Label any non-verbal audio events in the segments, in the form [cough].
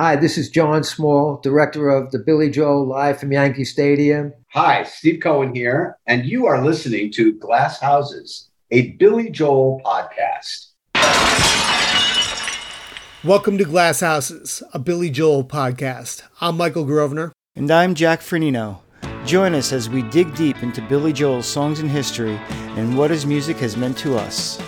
Hi, this is Jon Small, director of the Billy Joel Live from Yankee Stadium. Hi, Steve Cohen here, and you are listening to Glass Houses, a Billy Joel podcast. Welcome to Glass Houses, a Billy Joel podcast. I'm Michael Grosvenor. And I'm Jack Fernino. Join us as we dig deep into Billy Joel's songs and history and what his music has meant to us.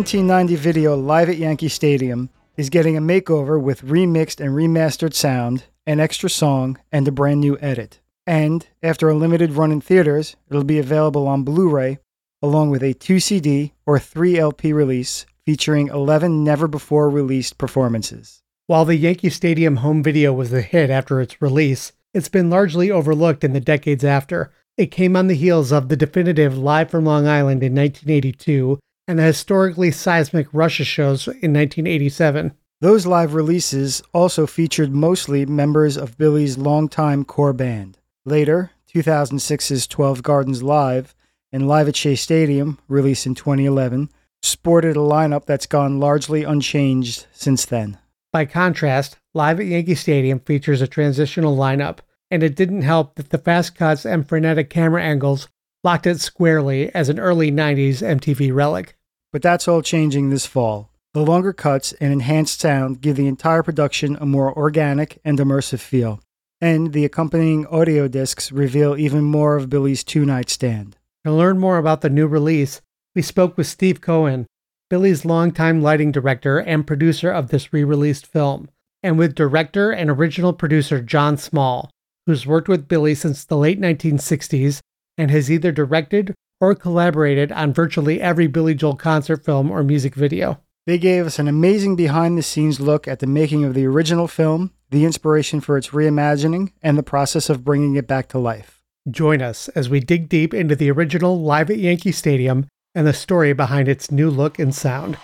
1990 video Live at Yankee Stadium is getting a makeover with remixed and remastered sound, an extra song, and a brand new edit. And after a limited run in theaters, it'll be available on Blu ray along with a 2 CD or 3 LP release featuring 11 never before released performances. While the Yankee Stadium home video was a hit after its release, it's been largely overlooked in the decades after. It came on the heels of the definitive Live from Long Island in 1982 and the historically seismic Russia shows in 1987. Those live releases also featured mostly members of Billy's longtime core band. Later, 2006's 12 Gardens Live and Live at Shea Stadium, released in 2011, sported a lineup that's gone largely unchanged since then. By contrast, Live at Yankee Stadium features a transitional lineup, and it didn't help that the fast cuts and frenetic camera angles locked it squarely as an early 90s MTV relic but that's all changing this fall. The longer cuts and enhanced sound give the entire production a more organic and immersive feel, and the accompanying audio discs reveal even more of Billy's two night stand. To learn more about the new release, we spoke with Steve Cohen, Billy's longtime lighting director and producer of this re released film, and with director and original producer Jon Small, who's worked with Billy since the late 1960s and has either directed or collaborated on virtually every Billy Joel concert film or music video. They gave us an amazing behind the scenes look at the making of the original film, the inspiration for its reimagining, and the process of bringing it back to life. Join us as we dig deep into the original Live at Yankee Stadium and the story behind its new look and sound.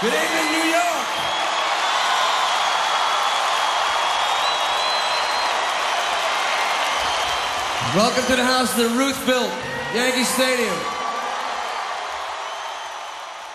Good evening, New York. Welcome to the house that Ruth built. Yankee Stadium.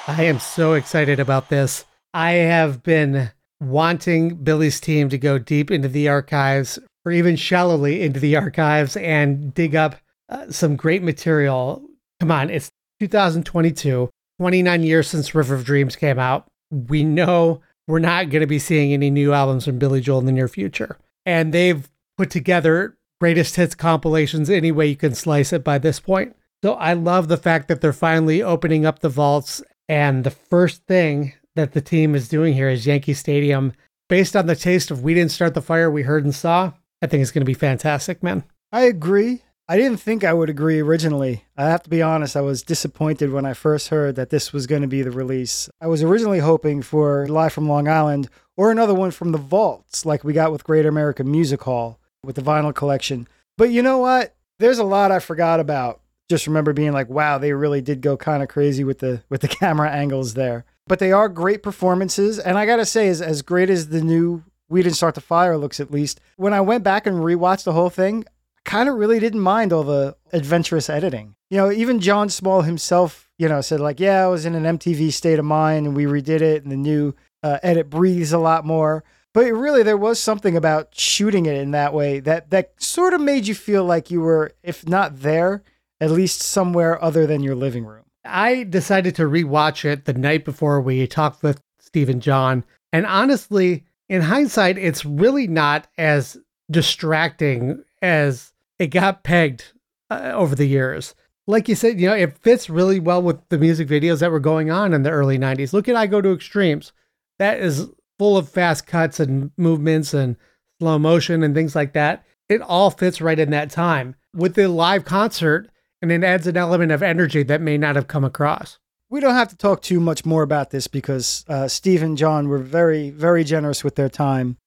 I am so excited about this. I have been wanting Billy's team to go deep into the archives or even shallowly into the archives and dig up uh, some great material. Come on, it's 2022, 29 years since River of Dreams came out. We know we're not going to be seeing any new albums from Billy Joel in the near future. And they've put together greatest hits compilations any way you can slice it by this point. So I love the fact that they're finally opening up the vaults. And the first thing that the team is doing here is Yankee Stadium. Based on the taste of We Didn't Start the Fire we heard and saw, I think it's going to be fantastic, man. I agree. I didn't think I would agree originally. I have to be honest, I was disappointed when I first heard that this was going to be the release. I was originally hoping for Live from Long Island or another one from the vaults, like we got with Great American Music Hall with the vinyl collection. But you know what? There's a lot I forgot about. Just remember being like, wow, they really did go kind of crazy with the with the [laughs] camera angles there. But they are great performances, and I gotta say, as as great as the new We Didn't Start the Fire looks, at least when I went back and rewatched the whole thing, I kind of really didn't mind all the adventurous editing. You know, even Jon Small himself, you know, said like, yeah, I was in an MTV state of mind, and we redid it, and the new uh, edit breathes a lot more. But really, there was something about shooting it in that way that that sort of made you feel like you were, if not there, at least somewhere other than your living room. I decided to rewatch it the night before we talked with Stephen John, and honestly, in hindsight, it's really not as distracting as it got pegged uh, over the years. Like you said, you know, it fits really well with the music videos that were going on in the early 90s. Look at I Go to Extremes. That is full of fast cuts and movements and slow motion and things like that. It all fits right in that time. With the live concert, and it adds an element of energy that may not have come across. We don't have to talk too much more about this because uh, Steve and Jon were very, very generous with their time.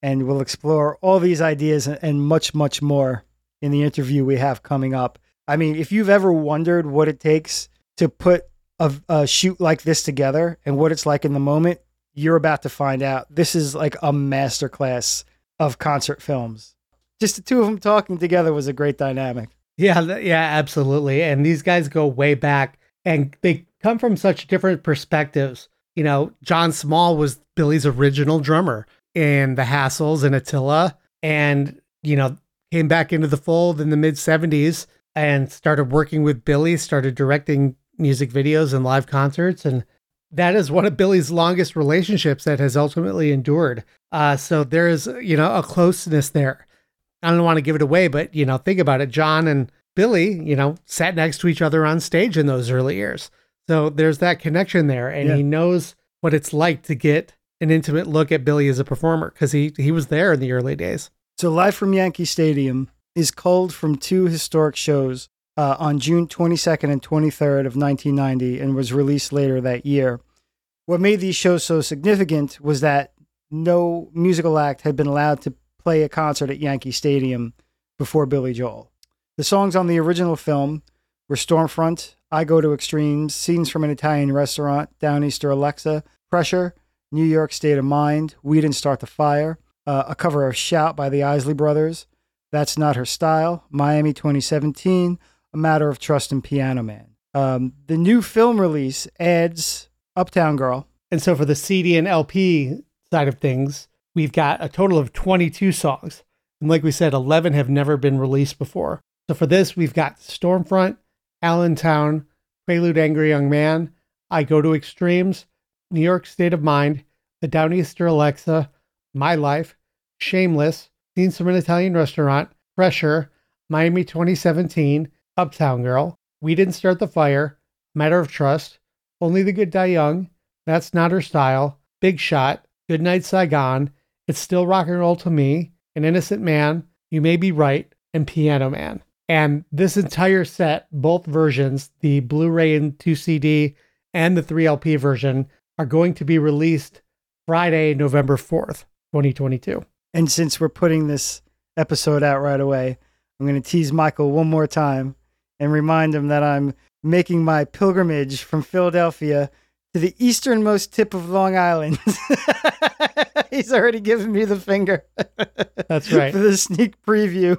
And we'll explore all these ideas and- much, much more in the interview we have coming up. I mean, if you've ever wondered what it takes to put a, a shoot like this together and what it's like in the moment, you're about to find out. This is like a masterclass of concert films. Just the two of them talking together was a great dynamic. Yeah, yeah, absolutely. And these guys go way back and they come from such different perspectives. You know, Jon Small was Billy's original drummer in the Hassles and Attila and, you know, came back into the fold in the mid 70s and started working with Billy, started directing music videos and live concerts and that is one of Billy's longest relationships that has ultimately endured. Uh, so there is, you know, a closeness there. I don't want to give it away, but you know, think about it. Jon and Billy, you know, sat next to each other on stage in those early years. So there's that connection there, and Yeah. he knows what it's like to get an intimate look at Billy as a performer because he he was there in the early days. So, Live from Yankee Stadium is culled from two historic shows uh, on June 22nd and 23rd of 1990 and was released later that year. What made these shows so significant was that no musical act had been allowed to play a concert at Yankee Stadium before Billy Joel. The songs on the original film were Stormfront, I Go to Extremes, Scenes from an Italian Restaurant, Downeaster Alexa, Pressure, New York State of Mind, We Didn't Start the Fire, uh, a cover of Shout by the Isley Brothers, That's Not Her Style, Miami 2017, A Matter of Trust and Piano Man. Um, the new film release adds Uptown Girl. And so for the CD and LP side of things, we've got a total of 22 songs. And like we said, 11 have never been released before. So for this, we've got Stormfront, Allentown, Prelude Angry Young Man, I Go to Extremes, New York State of Mind, The Downeaster Alexa, My Life, Shameless, Scenes from an Italian Restaurant, Pressure, Miami 2017, Uptown Girl, We Didn't Start the Fire, Matter of Trust, Only the Good Die Young, That's Not Her Style, Big Shot, Good Night Saigon, It's Still Rock and Roll to Me, An Innocent Man, You May Be Right, and Piano Man. And this entire set, both versions, the Blu ray and 2 CD and the 3LP version, are going to be released Friday, November 4th, 2022. And since we're putting this episode out right away, I'm going to tease Michael one more time and remind him that I'm making my pilgrimage from Philadelphia to the easternmost tip of Long Island. [laughs] He's already given me the finger. [laughs] That's right. For the sneak preview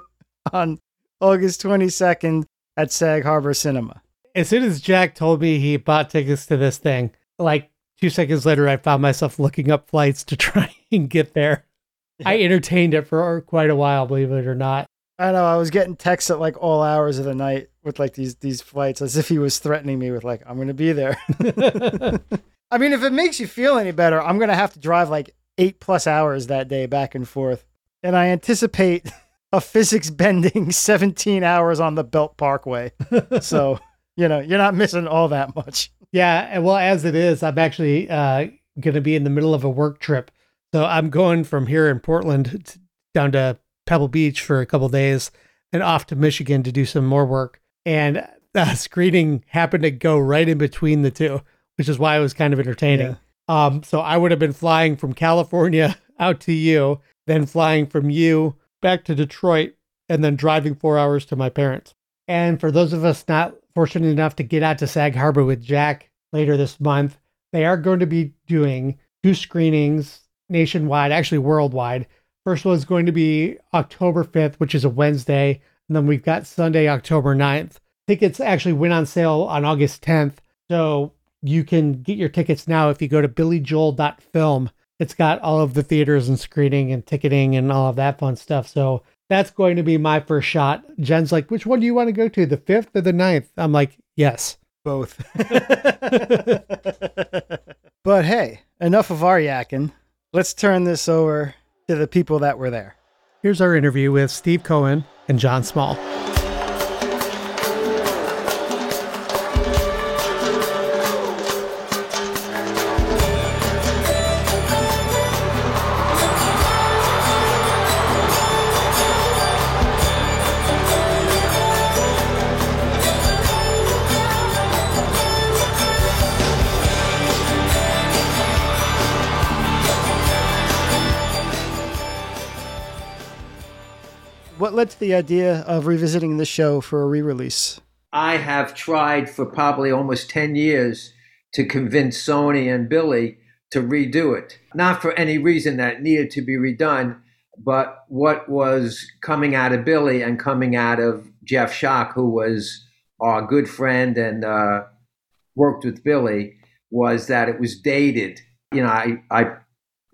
on August 22nd at Sag Harbor Cinema. As soon as Jack told me he bought tickets to this thing, like two seconds later, I found myself looking up flights to [laughs] try and get there. I entertained it for quite a while, believe it or not. I know I was getting texts at like all hours of the night with like these these flights as if he was threatening me with like I'm going to be there. [laughs] I mean, if it makes you feel any better, I'm going to have to drive like 8 plus hours that day back and forth. And I anticipate [laughs] a physics bending [laughs] 17 hours on the Belt Parkway. So, you know, you're not missing all that much. Yeah, well, as it is, I'm actually uh, going to be in the middle of a work trip. So I'm going from here in Portland t- down to Pebble Beach for a couple days and off to Michigan to do some more work. And [laughs] the screening happened to go right in between the two, which is why it was kind of entertaining. Um, so I would have been flying from California [laughs] out to you, then flying from you back to Detroit, and then driving four hours to my parents. And for those of us not fortunate enough to get out to Sag Harbor with Jack later this month, they are going to be doing two screenings nationwide, actually worldwide. First one is going to be October 5th, which is a Wednesday. And then we've got Sunday, October 9th. Tickets actually went on sale on August 10th. So you can get your tickets now if you go to billyjoel.film. It's got all of the theaters and screening and ticketing and all of that fun stuff. So that's going to be my first shot. Jen's like, which one do you want to go to, the fifth or the ninth? I'm like, yes. Both. [laughs] but hey, enough of our yakking. Let's turn this over to the people that were there. Here's our interview with Steve Cohen and Jon Small. What led to the idea of revisiting the show for a re-release? I have tried for probably almost 10 years to convince Sony and Billy to redo it. Not for any reason that needed to be redone, but what was coming out of Billy and coming out of Jeff Schock, who was our good friend and uh, worked with Billy, was that it was dated. You know, I, I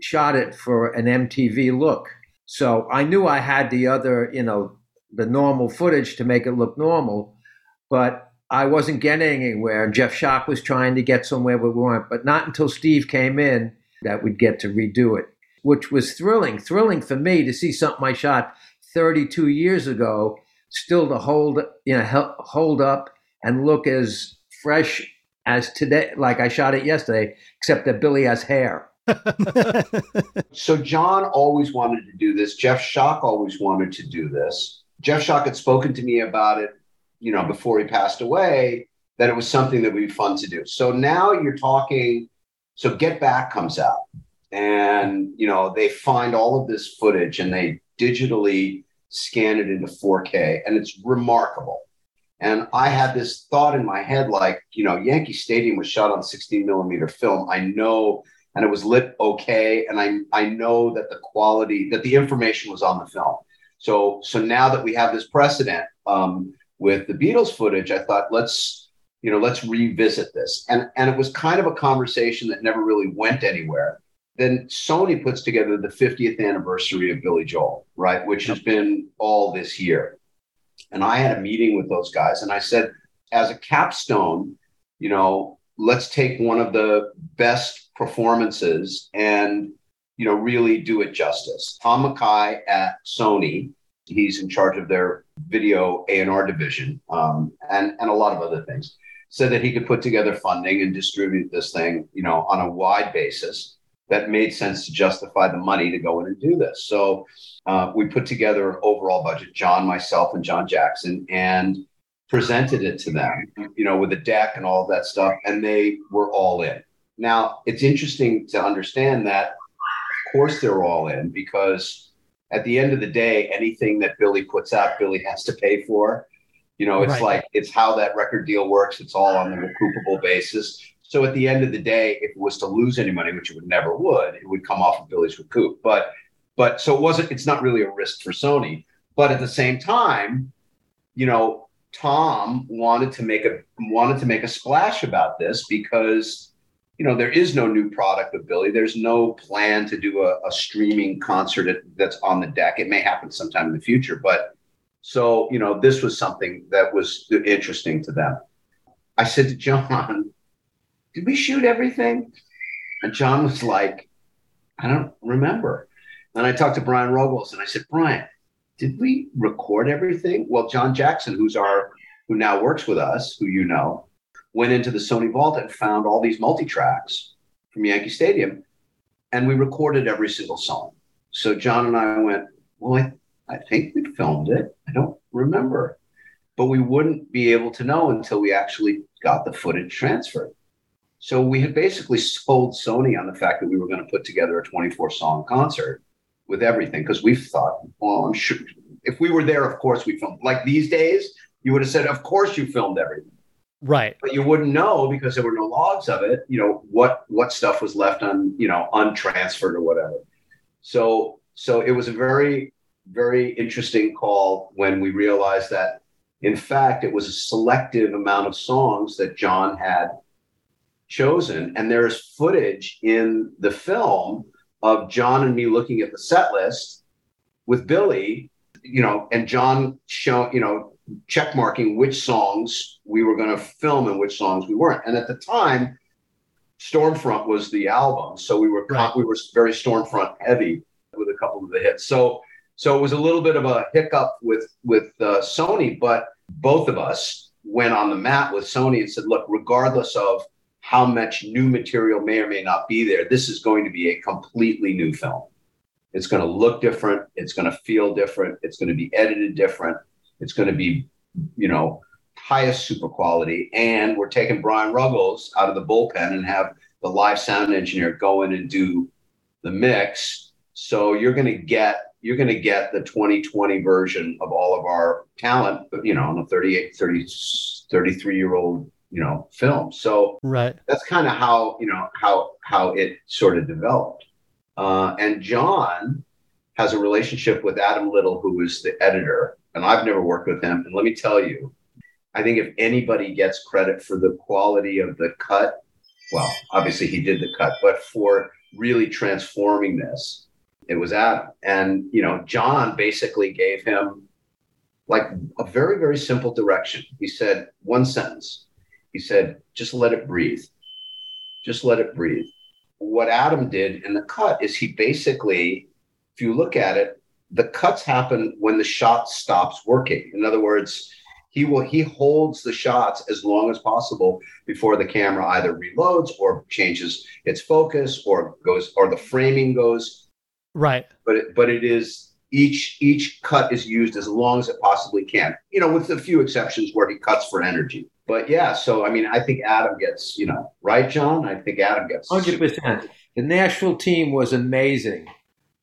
shot it for an MTV look. So I knew I had the other, you know, the normal footage to make it look normal, but I wasn't getting anywhere. Jeff Schock was trying to get somewhere, but we weren't. But not until Steve came in that we'd get to redo it, which was thrilling. Thrilling for me to see something I shot 32 years ago still to hold, you know, hold up and look as fresh as today, like I shot it yesterday, except that Billy has hair. [laughs] so Jon always wanted to do this. Jeff Schock always wanted to do this. Jeff Schock had spoken to me about it, you know, before he passed away, that it was something that would be fun to do. So now you're talking. So Get Back comes out, and you know they find all of this footage and they digitally scan it into 4K, and it's remarkable. And I had this thought in my head, like, you know, Yankee Stadium was shot on 16 millimeter film. I know, and it was lit okay, and I I know that the quality, that the information was on the film. So so now that we have this precedent um, with the Beatles footage, I thought let's you know let's revisit this. And and it was kind of a conversation that never really went anywhere. Then Sony puts together the 50th anniversary of Billy Joel, right, which has been all this year. And I had a meeting with those guys, and I said, as a capstone, you know, let's take one of the best performances and you know really do it justice. Tom McKay at Sony, he's in charge of their video A&R division, um, and and a lot of other things. Said that he could put together funding and distribute this thing, you know, on a wide basis that made sense to justify the money to go in and do this. So uh, we put together an overall budget, Jon, myself, and John Jackson, and presented it to them, you know, with a deck and all that stuff, and they were all in. Now, it's interesting to understand that, of course, they're all in because at the end of the day, anything that Billy puts out, Billy has to pay for. You know, it's right. like it's how that record deal works. It's all on the recoupable basis. So at the end of the day, if it was to lose any money, which it would never would, it would come off of Billy's recoup. But but so it wasn't. It's not really a risk for Sony. But at the same time, you know, Tom wanted to make a wanted to make a splash about this because you know there is no new product of Billy. There's no plan to do a, a streaming concert that's on the deck. It may happen sometime in the future, but so you know this was something that was interesting to them. I said to Jon, [laughs] did we shoot everything? And Jon was like, I don't remember. And I talked to Brian Ruggles and I said, Brian, did we record everything? Well, John Jackson, who's our, who now works with us, who you know, went into the Sony Vault and found all these multi tracks from Yankee Stadium. And we recorded every single song. So Jon and I went, Well, I, I think we filmed it. I don't remember. But we wouldn't be able to know until we actually got the footage transferred. So we had basically sold Sony on the fact that we were going to put together a 24 song concert with everything because we thought, well, I'm sure if we were there, of course we filmed. Like these days, you would have said, of course you filmed everything. Right. But you wouldn't know because there were no logs of it, you know, what what stuff was left on, you know, untransferred or whatever. So so it was a very, very interesting call when we realized that in fact it was a selective amount of songs that Jon had chosen. And there's footage in the film of Jon and me looking at the set list with Billy, you know, and John show, you know, check marking which songs we were going to film and which songs we weren't. And at the time, Stormfront was the album, so we were right. we were very Stormfront heavy with a couple of the hits. So so it was a little bit of a hiccup with with uh, Sony, but both of us went on the mat with Sony and said, look, regardless of how much new material may or may not be there. This is going to be a completely new film. It's going to look different. It's going to feel different. It's going to be edited different. It's going to be, you know, highest super quality. And we're taking Brian Ruggles out of the bullpen and have the live sound engineer go in and do the mix. So you're going to get, you're going to get the 2020 version of all of our talent, you know, on a 38, 30, 33 year old, you know, film. So right. that's kind of how, you know, how, how it sort of developed. Uh, and Jon has a relationship with Adam Little, who is the editor. And I've never worked with him. And let me tell you, I think if anybody gets credit for the quality of the cut, well, obviously he did the cut, but for really transforming this, it was Adam. And, you know, Jon basically gave him like a very, very simple direction. He said one sentence. He said, just let it breathe. Just let it breathe. What Adam did in the cut is he basically, if you look at it, the cuts happen when the shot stops working. In other words, he will he holds the shots as long as possible before the camera either reloads or changes its focus or goes or the framing goes Right. But it, but it is each each cut is used as long as it possibly can. You know, with a few exceptions where he cuts for energy. But yeah, so I mean, I think Adam gets, you know, right, Jon. I think Adam gets hundred percent. The Nashville team was amazing.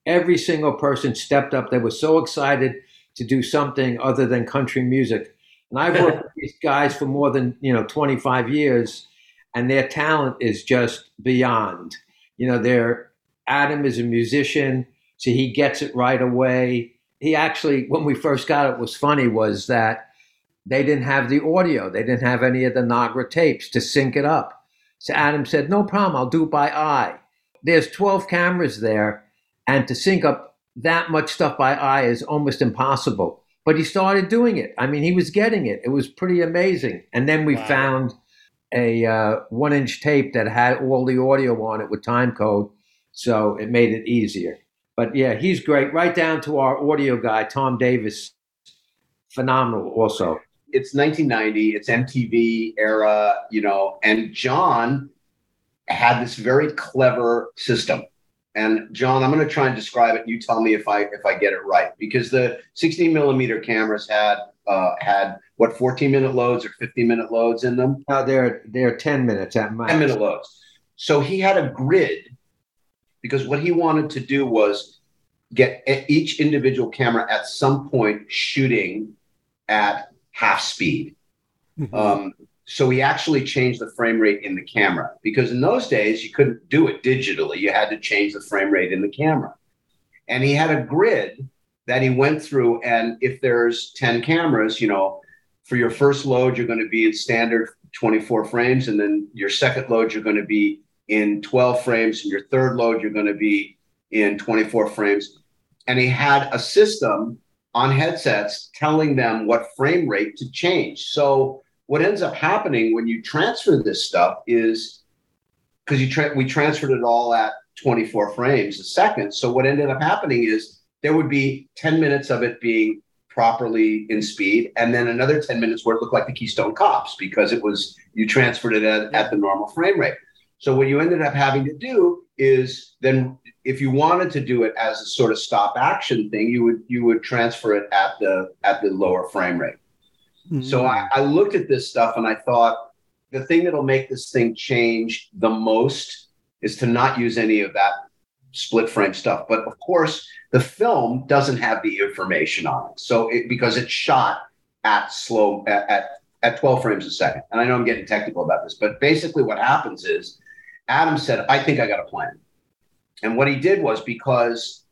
Every single person stepped up. They were so excited to do something other than country music. And I've worked with [laughs] these guys for more than you know 25 years, and their talent is just beyond. You know, they're Adam is a musician, so he gets it right away. He actually, when we first got it, was funny was that they didn't have the audio. They didn't have any of the Nagra tapes to sync it up. So Adam said, no problem, I'll do it by eye. There's 12 cameras there, and to sync up that much stuff by eye is almost impossible. But he started doing it. I mean, he was getting it. It was pretty amazing. And then we wow. found a uh, one inch tape that had all the audio on it with time code. So it made it easier. But yeah, he's great. Right down to our audio guy, Tom Davis. Phenomenal also. It's 1990, it's MTV era, you know, and Jon had this very clever system. And Jon, I'm going to try and describe it. You tell me if I if I get it right, because the 16 millimeter cameras had uh, had what 14 minute loads or 15 minute loads in them. No, they're they're 10 minutes at max. 10 minute loads. So he had a grid because what he wanted to do was get each individual camera at some point shooting at half speed. Mm-hmm. Um, so he actually changed the frame rate in the camera because in those days you couldn't do it digitally. You had to change the frame rate in the camera. And he had a grid that he went through. And if there's 10 cameras, you know, for your first load, you're going to be in standard 24 frames. And then your second load, you're going to be in 12 frames, and your third load, you're going to be in 24 frames. And he had a system on headsets telling them what frame rate to change. So what ends up happening when you transfer this stuff is because you tra- we transferred it all at 24 frames a second. So what ended up happening is there would be 10 minutes of it being properly in speed, and then another 10 minutes where it looked like the Keystone Cops because it was you transferred it at, at the normal frame rate. So what you ended up having to do is then if you wanted to do it as a sort of stop action thing, you would you would transfer it at the at the lower frame rate. Mm-hmm. So I, I looked at this stuff and I thought the thing that'll make this thing change the most is to not use any of that split frame stuff. But of course, the film doesn't have the information on it. So it, because it's shot at slow at, at, at 12 frames a second. And I know I'm getting technical about this, but basically what happens is Adam said, I think I got a plan. And what he did was because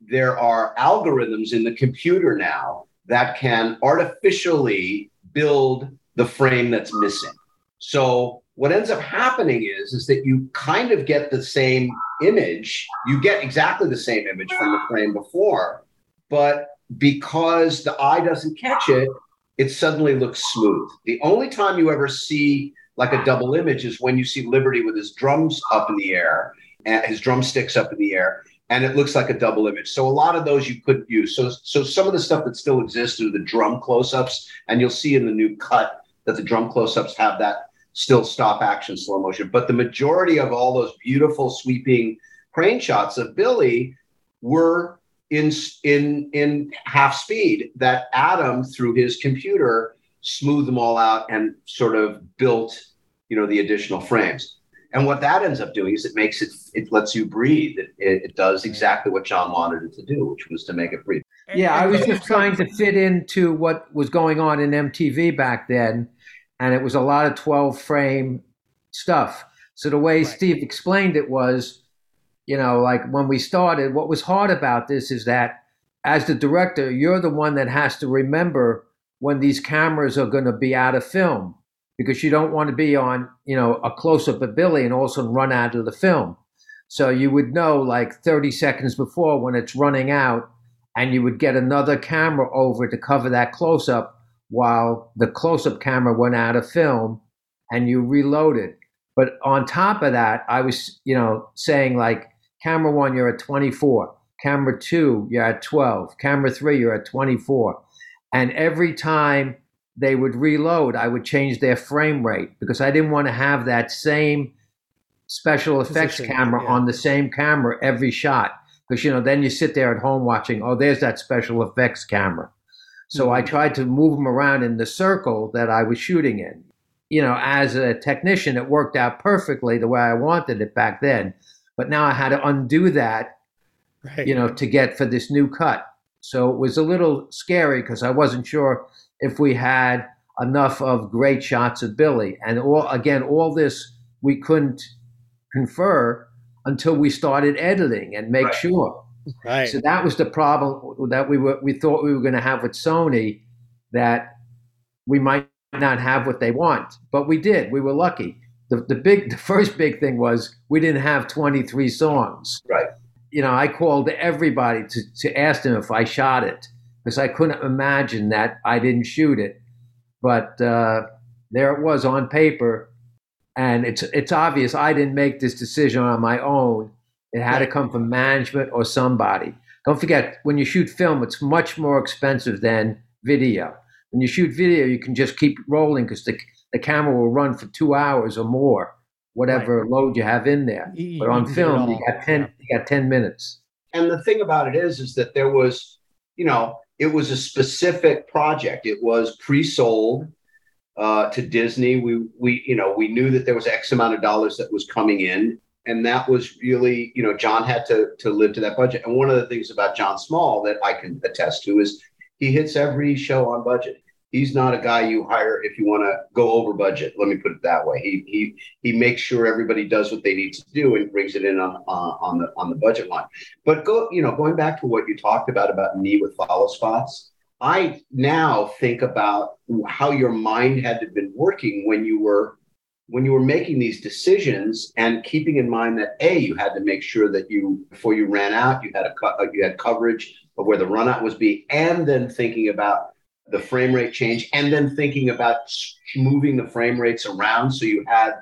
there are algorithms in the computer now that can artificially build the frame that's missing. So what ends up happening is is that you kind of get the same image, you get exactly the same image from the frame before, but because the eye doesn't catch it, it suddenly looks smooth. The only time you ever see like a double image is when you see Liberty with his drums up in the air and his drumsticks up in the air and it looks like a double image. So a lot of those you couldn't use. So so some of the stuff that still exists are the drum close-ups, and you'll see in the new cut that the drum close-ups have that still stop action slow motion. But the majority of all those beautiful sweeping crane shots of Billy were in in in half speed that Adam through his computer smoothed them all out and sort of built you know the additional frames And what that ends up doing is it makes it, it lets you breathe. It, it, it does exactly what Jon wanted it to do, which was to make it breathe. Yeah, I was just trying to fit into what was going on in MTV back then, and it was a lot of 12 frame stuff. So the way right. Steve explained it was, you know, like when we started, what was hard about this is that as the director, you're the one that has to remember when these cameras are going to be out of film because you don't want to be on, you know, a close up of Billy and also run out of the film. So you would know like 30 seconds before when it's running out, and you would get another camera over to cover that close up while the close up camera went out of film and you reloaded. But on top of that, I was, you know, saying like camera one, you're at 24, camera two, you're at 12, camera three, you're at 24. And every time they would reload, I would change their frame rate because I didn't want to have that same special effects Position, camera yeah. on the same camera every shot. Because you know, then you sit there at home watching, oh, there's that special effects camera. So mm-hmm. I tried to move them around in the circle that I was shooting in. You know, as a technician, it worked out perfectly the way I wanted it back then. But now I had to undo that, right. you know, to get for this new cut. So it was a little scary because I wasn't sure if we had enough of great shots of Billy. And all again, all this we couldn't confer until we started editing and make right. sure. Right. So that was the problem that we were we thought we were going to have with Sony that we might not have what they want, but we did. We were lucky. The, the big the first big thing was we didn't have 23 songs. Right. You know, I called everybody to, to ask them if I shot it because I couldn't imagine that I didn't shoot it. But uh, there it was on paper, and it's it's obvious I didn't make this decision on my own. It had to come from management or somebody. Don't forget, when you shoot film, it's much more expensive than video. When you shoot video, you can just keep rolling because the the camera will run for two hours or more, whatever right. load you have in there. You, but on film, you got ten you got ten minutes. And the thing about it is, is that there was, you know, it was a specific project. It was pre-sold uh, to Disney. We we you know we knew that there was X amount of dollars that was coming in, and that was really you know Jon had to to live to that budget. And one of the things about Jon Small that I can attest to is he hits every show on budget he's not a guy you hire if you want to go over budget. Let me put it that way. He he he makes sure everybody does what they need to do and brings it in on uh, on the on the budget line. But go you know going back to what you talked about about me with follow spots. I now think about how your mind had to been working when you were when you were making these decisions and keeping in mind that a you had to make sure that you before you ran out you had a uh, you had coverage of where the run out was be and then thinking about the frame rate change and then thinking about moving the frame rates around so you had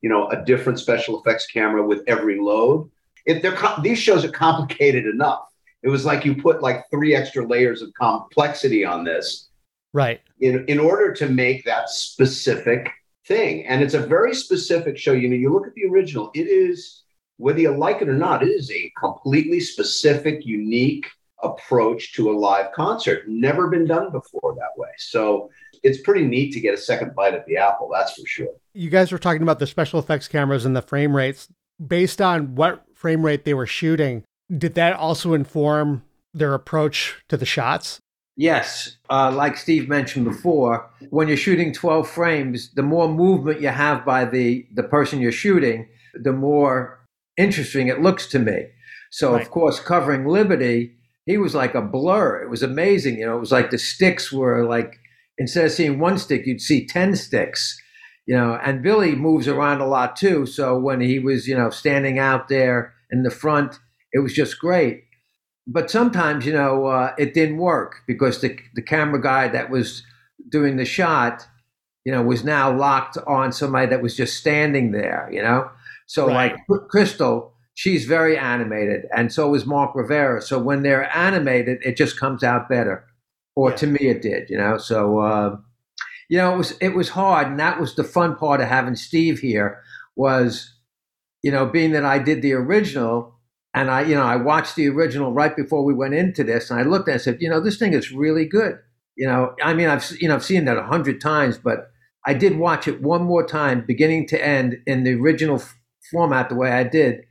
you know a different special effects camera with every load. If they're these shows are complicated enough it was like you put like three extra layers of complexity on this right in, in order to make that specific thing and it's a very specific show you know you look at the original it is whether you like it or not it is a completely specific unique approach to a live concert. Never been done before that way. So it's pretty neat to get a second bite at the apple, that's for sure. You guys were talking about the special effects cameras and the frame rates. Based on what frame rate they were shooting, did that also inform their approach to the shots? Yes. Uh, like Steve mentioned before, when you're shooting 12 frames, the more movement you have by the, the person you're shooting, the more interesting it looks to me. So, right. of course, covering Liberty, he was like a blur. It was amazing. You know, it was like the sticks were like instead of seeing one stick, you'd see ten sticks. You know, and Billy moves around a lot too. So when he was, you know, standing out there in the front, it was just great. But sometimes, you know, uh, it didn't work because the the camera guy that was doing the shot, you know, was now locked on somebody that was just standing there. You know, so right. like Crystal she's very animated, and so is Mark Rivera. So when they're animated, it just comes out better, or yeah. to me it did, you know. So uh, you know, it was it was hard, and that was the fun part of having Steve here was, you know, being that I did the original. And I, you know, I watched the original right before we went into this, and I looked at it and said, you know, this thing is really good. You know, I mean, I've you know I've seen that a hundred times, but I did watch it one more time, beginning to end, in the original format the way I did,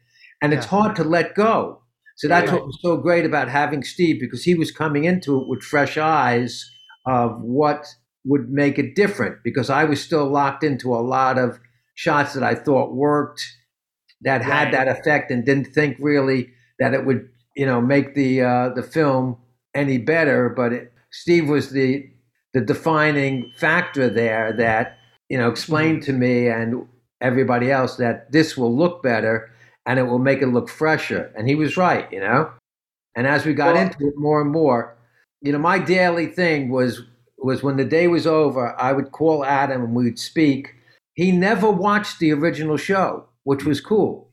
and it's hard to let go. So that's Right. what was so great about having Steve because he was coming into it with fresh eyes of what would make it different because I was still locked into a lot of shots that I thought worked that had Right. that effect and didn't think really that it would you know make the uh, the film any better but it, Steve was the the defining factor there that you know explained to me and everybody else that this will look better and it will make it look fresher. And he was right you know? And as we got Well- into it more and more you know my daily thing was was when the day was over i would call adam and we'd speak. He never watched the original show which was cool.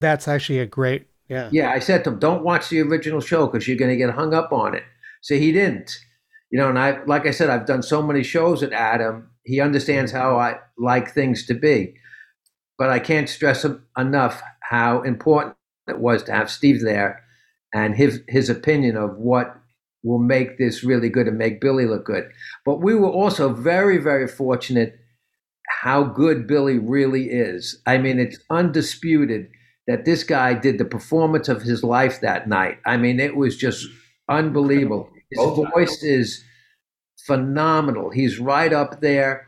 That's actually a great, yeah. yeah i said to him don't watch the original show because you're going to get hung up on it. So he didn't you know and i like i said i've done so many shows with adam he understands how i like things to be. But i can't stress enough how important it was to have steve there and his his opinion of what will make this really good and make billy look good. But we were also very very fortunate how good billy really is i mean it's undisputed that this guy did the performance of his life that night. I mean, it was just unbelievable. His voice is phenomenal. He's right up there.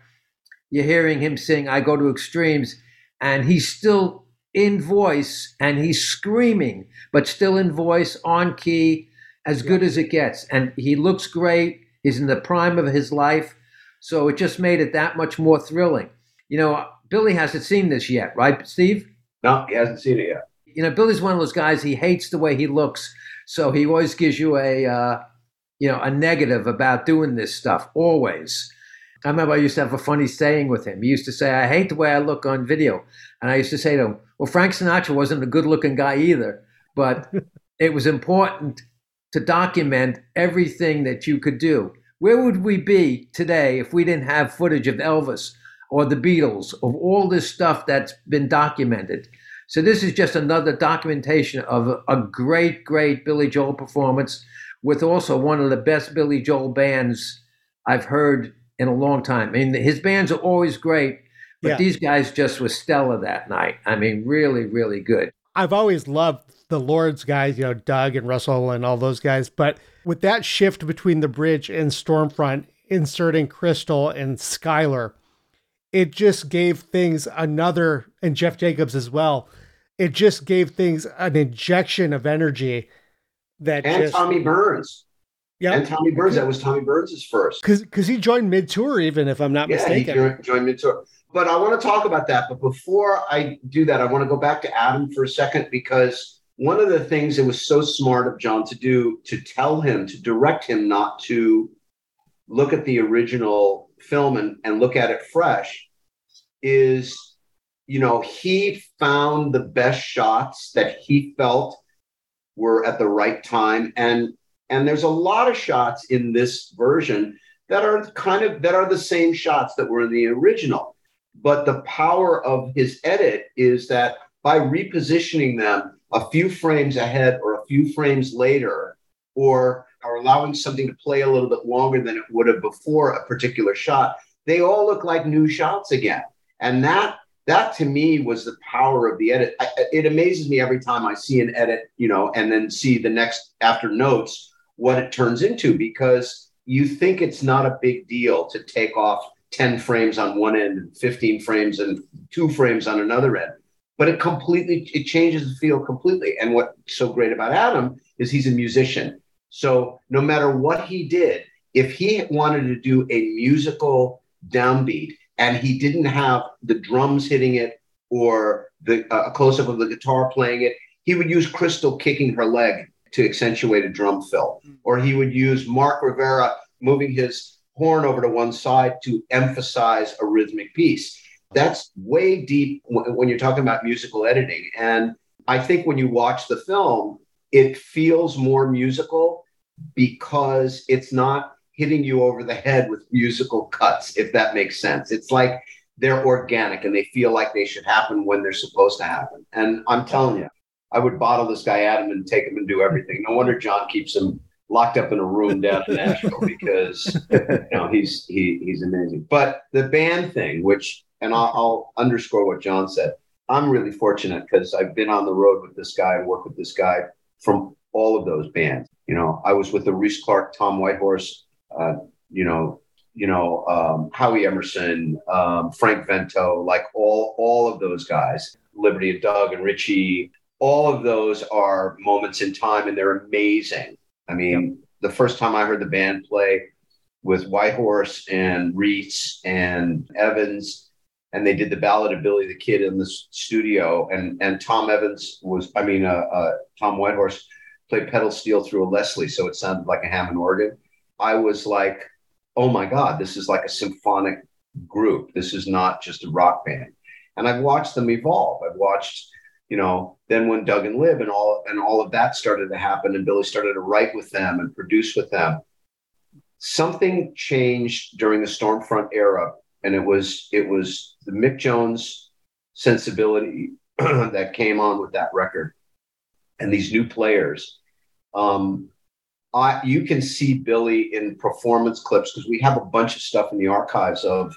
You're hearing him sing I Go to Extremes, and he's still in voice and he's screaming, but still in voice, on key, as good as it gets. And he looks great. He's in the prime of his life. So it just made it that much more thrilling. You know, Billy hasn't seen this yet, right, Steve? No, he hasn't seen it yet. you know, Billy's one of those guys. He hates the way he looks, so he always gives you a, uh, you know, a negative about doing this stuff. Always. I remember I used to have a funny saying with him. He used to say, "I hate the way I look on video," and I used to say to him, "Well, Frank Sinatra wasn't a good-looking guy either, but [laughs] it was important to document everything that you could do. Where would we be today if we didn't have footage of Elvis or the Beatles, of all this stuff that's been documented?" So this is just another documentation of a, a great, great Billy Joel performance with also one of the best Billy Joel bands I've heard in a long time. I mean, his bands are always great, but Yeah. these guys just were stellar that night. I mean, really, really good. I've always loved the Lords guys, you know, Doug and Russell and all those guys. But with that shift between the bridge and Stormfront, inserting Crystal and Schuyler, it just gave things another, and Jeff Jacobs as well. It just gave things an injection of energy that And just, Tommy Byrnes. yeah, And Tommy Byrnes. That was Tommy Byrnes' first. because because he joined mid tour, even if I'm not yeah, he mistaken. joined, joined me too. But I want to talk about that. But before I do that, I want to go back to Adam for a second because one of the things that was so smart of Jon to do to tell him to direct him not to look at the original film and, and look at it fresh is you know he found the best shots that he felt were at the right time. And and there's a lot of shots in this version that are kind of that are the same shots that were in the original. But the power of his edit is that by repositioning them a few frames ahead or a few frames later or or allowing something to play a little bit longer than it would have before a particular shot they all look like new shots again. And that that to me was the power of the edit. I, it amazes me every time i see an edit you know and then see the next after notes what it turns into because you think it's not a big deal to take off 10 frames on one end and 15 frames and two frames on another end. But it completely it changes the feel completely. And what's so great about adam is he's a musician so no matter what he did if he wanted to do a musical downbeat and he didn't have the drums hitting it or the uh, a close up of the guitar playing it he would use crystal kicking her leg to accentuate a drum fill. Or he would use mark rivera moving his horn over to one side to emphasize a rhythmic piece. That's way deep when you're talking about musical editing. And i think when you watch the film it feels more musical because it's not hitting you over the head with musical cuts, if that makes sense. It's like they're organic and they feel like they should happen when they're supposed to happen. And I'm telling you, I would bottle this guy Adam and take him and do everything. No wonder Jon keeps him locked up in a room down in Nashville because you know he's he he's amazing. But the band thing, which and I'll, I'll underscore what Jon said, I'm really fortunate because I've been on the road with this guy and worked with this guy from all of those bands. You know, I was with the Rhys Clark, Tom Whitehorse, uh, you know, you know, um, Howie Emerson, um, Frank Vento, like all all of those guys, Liberty and Doug and Richie. All of those are moments in time, and they're amazing. I mean, yep. the first time I heard the band play with Whitehorse and Reese and Evans, and they did the Ballad of Billy the Kid in the studio, and and Tom Evans was, I mean, uh, uh, Tom Whitehorse played pedal steel through a Leslie, so it sounded like a Hammond organ. I was like, oh my God, this is like a symphonic group. This is not just a rock band. And I've watched them evolve. I've watched, you know, then when Doug and Lib and all and all of that started to happen, and Billy started to write with them and produce with them. Something changed during the Stormfront era, and it was it was the Mick Jones sensibility [clears throat] that came on with that record, and these new players. Um, I, you can see Billy in performance clips because we have a bunch of stuff in the archives of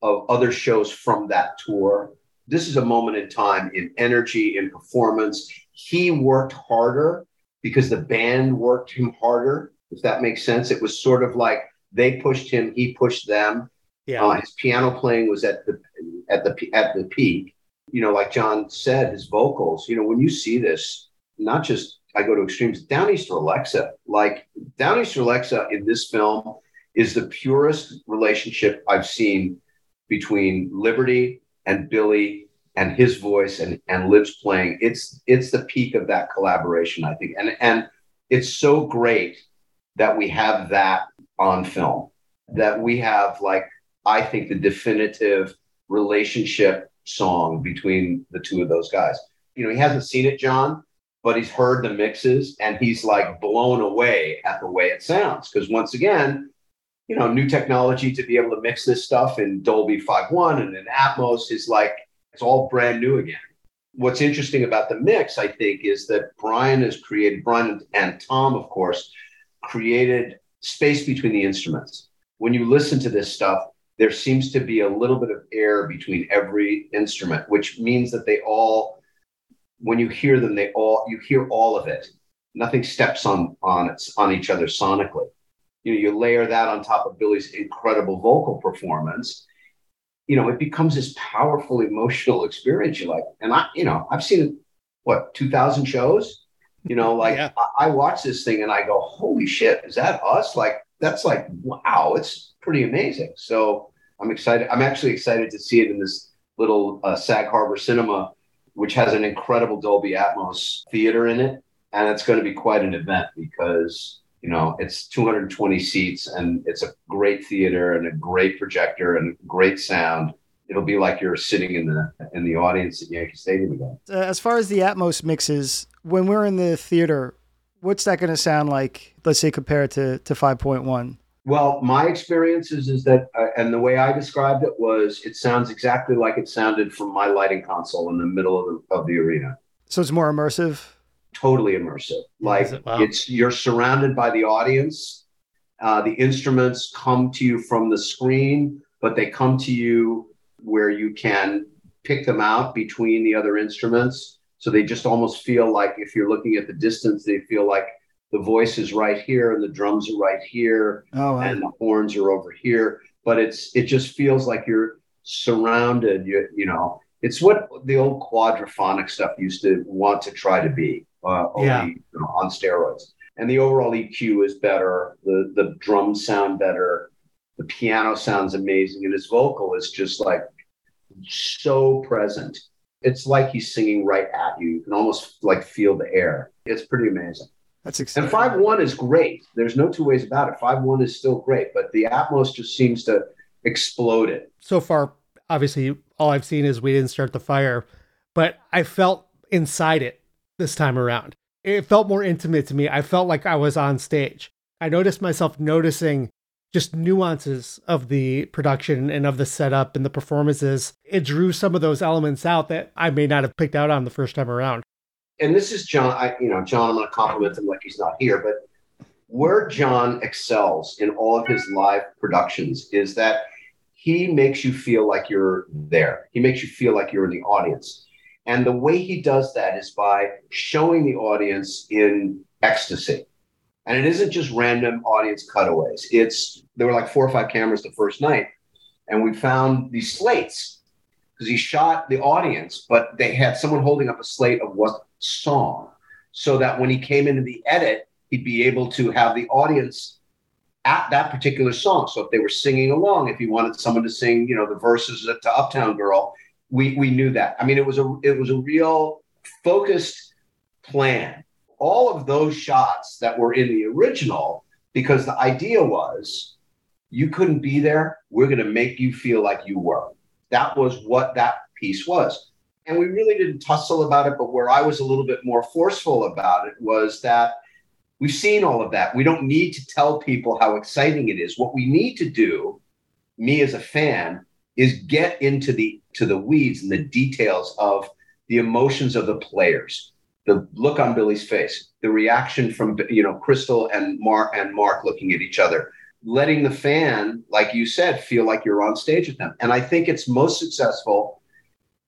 of other shows from that tour. This is a moment in time in energy, in performance. He worked harder because the band worked him harder. If that makes sense, it was sort of like they pushed him, he pushed them. Yeah, uh, his piano playing was at the at the at the peak. You know, like Jon said, his vocals. You know, when you see this, not just I go to extremes. Downeaster Alexa, like Downeaster Alexa in this film is the purest relationship I've seen between Liberty and Billy and his voice and and Lib's playing. It's it's the peak of that collaboration, I think. And and it's so great that we have that on film. That we have like I think the definitive relationship song between the two of those guys. You know, he hasn't seen it, Jon, but he's heard the mixes and he's like blown away at the way it sounds. Because once again, you know, new technology to be able to mix this stuff in Dolby 5.1 and in Atmos is like, it's all brand new again. What's interesting about the mix, I think, is that Brian has created, Brian and Tom, of course, created space between the instruments. When you listen to this stuff, there seems to be a little bit of air between every instrument, which means that they all when you hear them, they all you hear all of it. Nothing steps on on it on each other sonically. You know, you layer that on top of Billy's incredible vocal performance. You know, it becomes this powerful emotional experience. You like, and I, you know, I've seen what two thousand shows. You know, like yeah. I, I watch this thing and I go, "Holy shit, is that us?" Like that's like wow, it's pretty amazing. So I'm excited. I'm actually excited to see it in this little uh, Sag Harbor Cinema which has an incredible Dolby Atmos theater in it. And it's going to be quite an event because, you know, it's 220 seats and it's a great theater and a great projector and great sound. It'll be like you're sitting in the in the audience at Yankee Stadium again. Uh, as far as the Atmos mixes, when we're in the theater, what's that going to sound like? Let's say compared to to 5.1. Well, my experiences is that, uh, and the way I described it was, it sounds exactly like it sounded from my lighting console in the middle of the, of the arena. So it's more immersive. Totally immersive. Like it? wow. it's you're surrounded by the audience. Uh, the instruments come to you from the screen, but they come to you where you can pick them out between the other instruments. So they just almost feel like if you're looking at the distance, they feel like the voice is right here and the drums are right here oh, wow. and the horns are over here but it's it just feels like you're surrounded you, you know. It's what the old quadraphonic stuff used to want to try to be uh, yeah. you know, on steroids. And the overall eq is better the the drums sound better the piano sounds amazing and his vocal is just like so present. It's like he's singing right at you. You can almost like feel the air. It's pretty amazing that's exciting. And five one is great. There's no two ways about it. Five one is still great, but the Atmos just seems to explode it. So far, obviously, all I've seen is we didn't start the fire, but I felt inside it this time around. It felt more intimate to me. I felt like I was on stage. I noticed myself noticing just nuances of the production and of the setup and the performances. It drew some of those elements out that I may not have picked out on the first time around and this is Jon. I, you know, Jon, I'm going to compliment him like he's not here, but where Jon excels in all of his live productions is that he makes you feel like you're there. He makes you feel like you're in the audience. And the way he does that is by showing the audience in ecstasy. And it isn't just random audience cutaways. It's there were like four or five cameras the first night, and we found these slates because he shot the audience, but they had someone holding up a slate of what song, so that when he came into the edit, he'd be able to have the audience at that particular song. So if they were singing along, if he wanted someone to sing, you know, the verses to Uptown Girl, we we knew that. I mean, it was a it was a real focused plan. All of those shots that were in the original, because the idea was you couldn't be there. We're going to make you feel like you were. That was what that piece was. And we really didn't tussle about it, but where I was a little bit more forceful about it was that we've seen all of that. We don't need to tell people how exciting it is. What we need to do, me as a fan, is get into the to the weeds and the details of the emotions of the players, the look on Billy's face, the reaction from you know Crystal and Mark and Mark looking at each other, letting the fan, like you said, feel like you're on stage with them. And I think it's most successful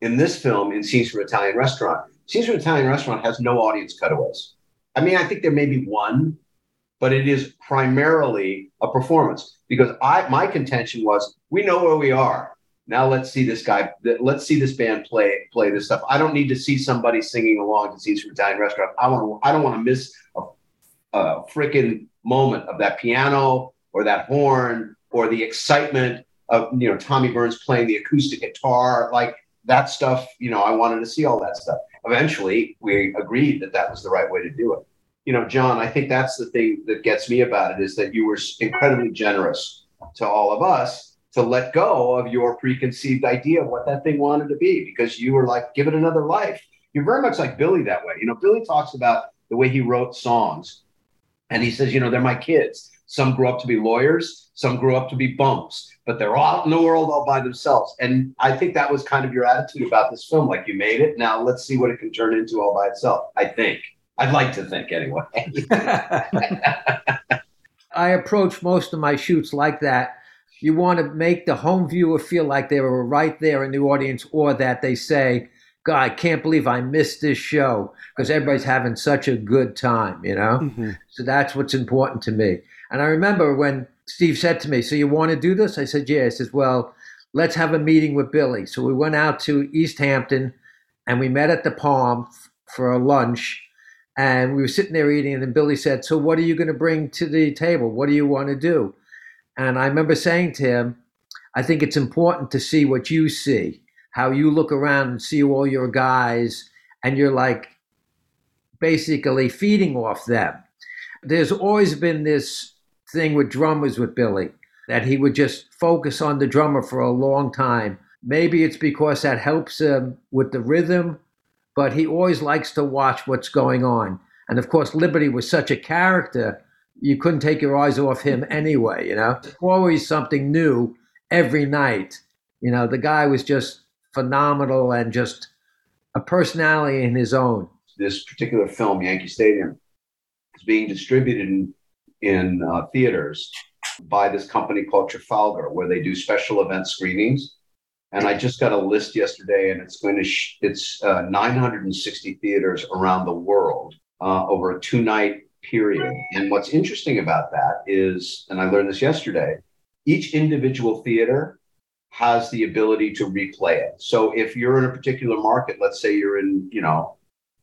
in this film in Scenes from Italian Restaurant. Scenes from Italian Restaurant has no audience cutaways. I mean, I think there may be one, but it is primarily a performance because I my contention was we know where we are. Now let's see this guy. Let's see this band play play this stuff. I don't need to see somebody singing along to Scenes from Italian Restaurant. I want. I don't want to miss a, a freaking moment of that piano or that horn or the excitement of you know Tommy Byrnes playing the acoustic guitar, like that stuff. You know, I wanted to see all that stuff. Eventually, we agreed that that was the right way to do it. You know, Jon, I think that's the thing that gets me about it is that you were incredibly generous to all of us to let go of your preconceived idea of what that thing wanted to be because you were like, give it another life. You're very much like Billy that way. You know, Billy talks about the way he wrote songs and he says, you know, they're my kids. Some grew up to be lawyers, some grew up to be bums, but they're all in the world all by themselves. And I think that was kind of your attitude about this film. Like you made it. Now let's see what it can turn into all by itself. I think. I'd like to think anyway. [laughs] I approach most of my shoots like that. You want to make the home viewer feel like they were right there in the audience or that they say, God, I can't believe I missed this show because everybody's having such a good time, you know? Mm-hmm. So that's what's important to me. And I remember when Steve said to me, So you want to do this? I said, Yeah. He says, Well, let's have a meeting with Billy. So we went out to East Hampton and we met at the Palm for a lunch. And we were sitting there eating. And then Billy said, So what are you going to bring to the table? What do you want to do? And I remember saying to him, I think it's important to see what you see, how you look around and see all your guys, and you're like basically feeding off them. There's always been this thing with drummers with Billy that he would just focus on the drummer for a long time. Maybe it's because that helps him with the rhythm, but he always likes to watch what's going on. And of course, Liberty was such a character, you couldn't take your eyes off him anyway, you know? Always something new every night. You know, the guy was just phenomenal and just a personality in his own. This particular film, Yankee Stadium, is being distributed in in uh, theaters by this company called Trafalgar, where they do special event screenings. And I just got a list yesterday, and it's going to sh- it's uh, 960 theaters around the world uh, over a two night period. And what's interesting about that is, and I learned this yesterday, each individual theater has the ability to replay it. So if you're in a particular market, let's say you're in, you know,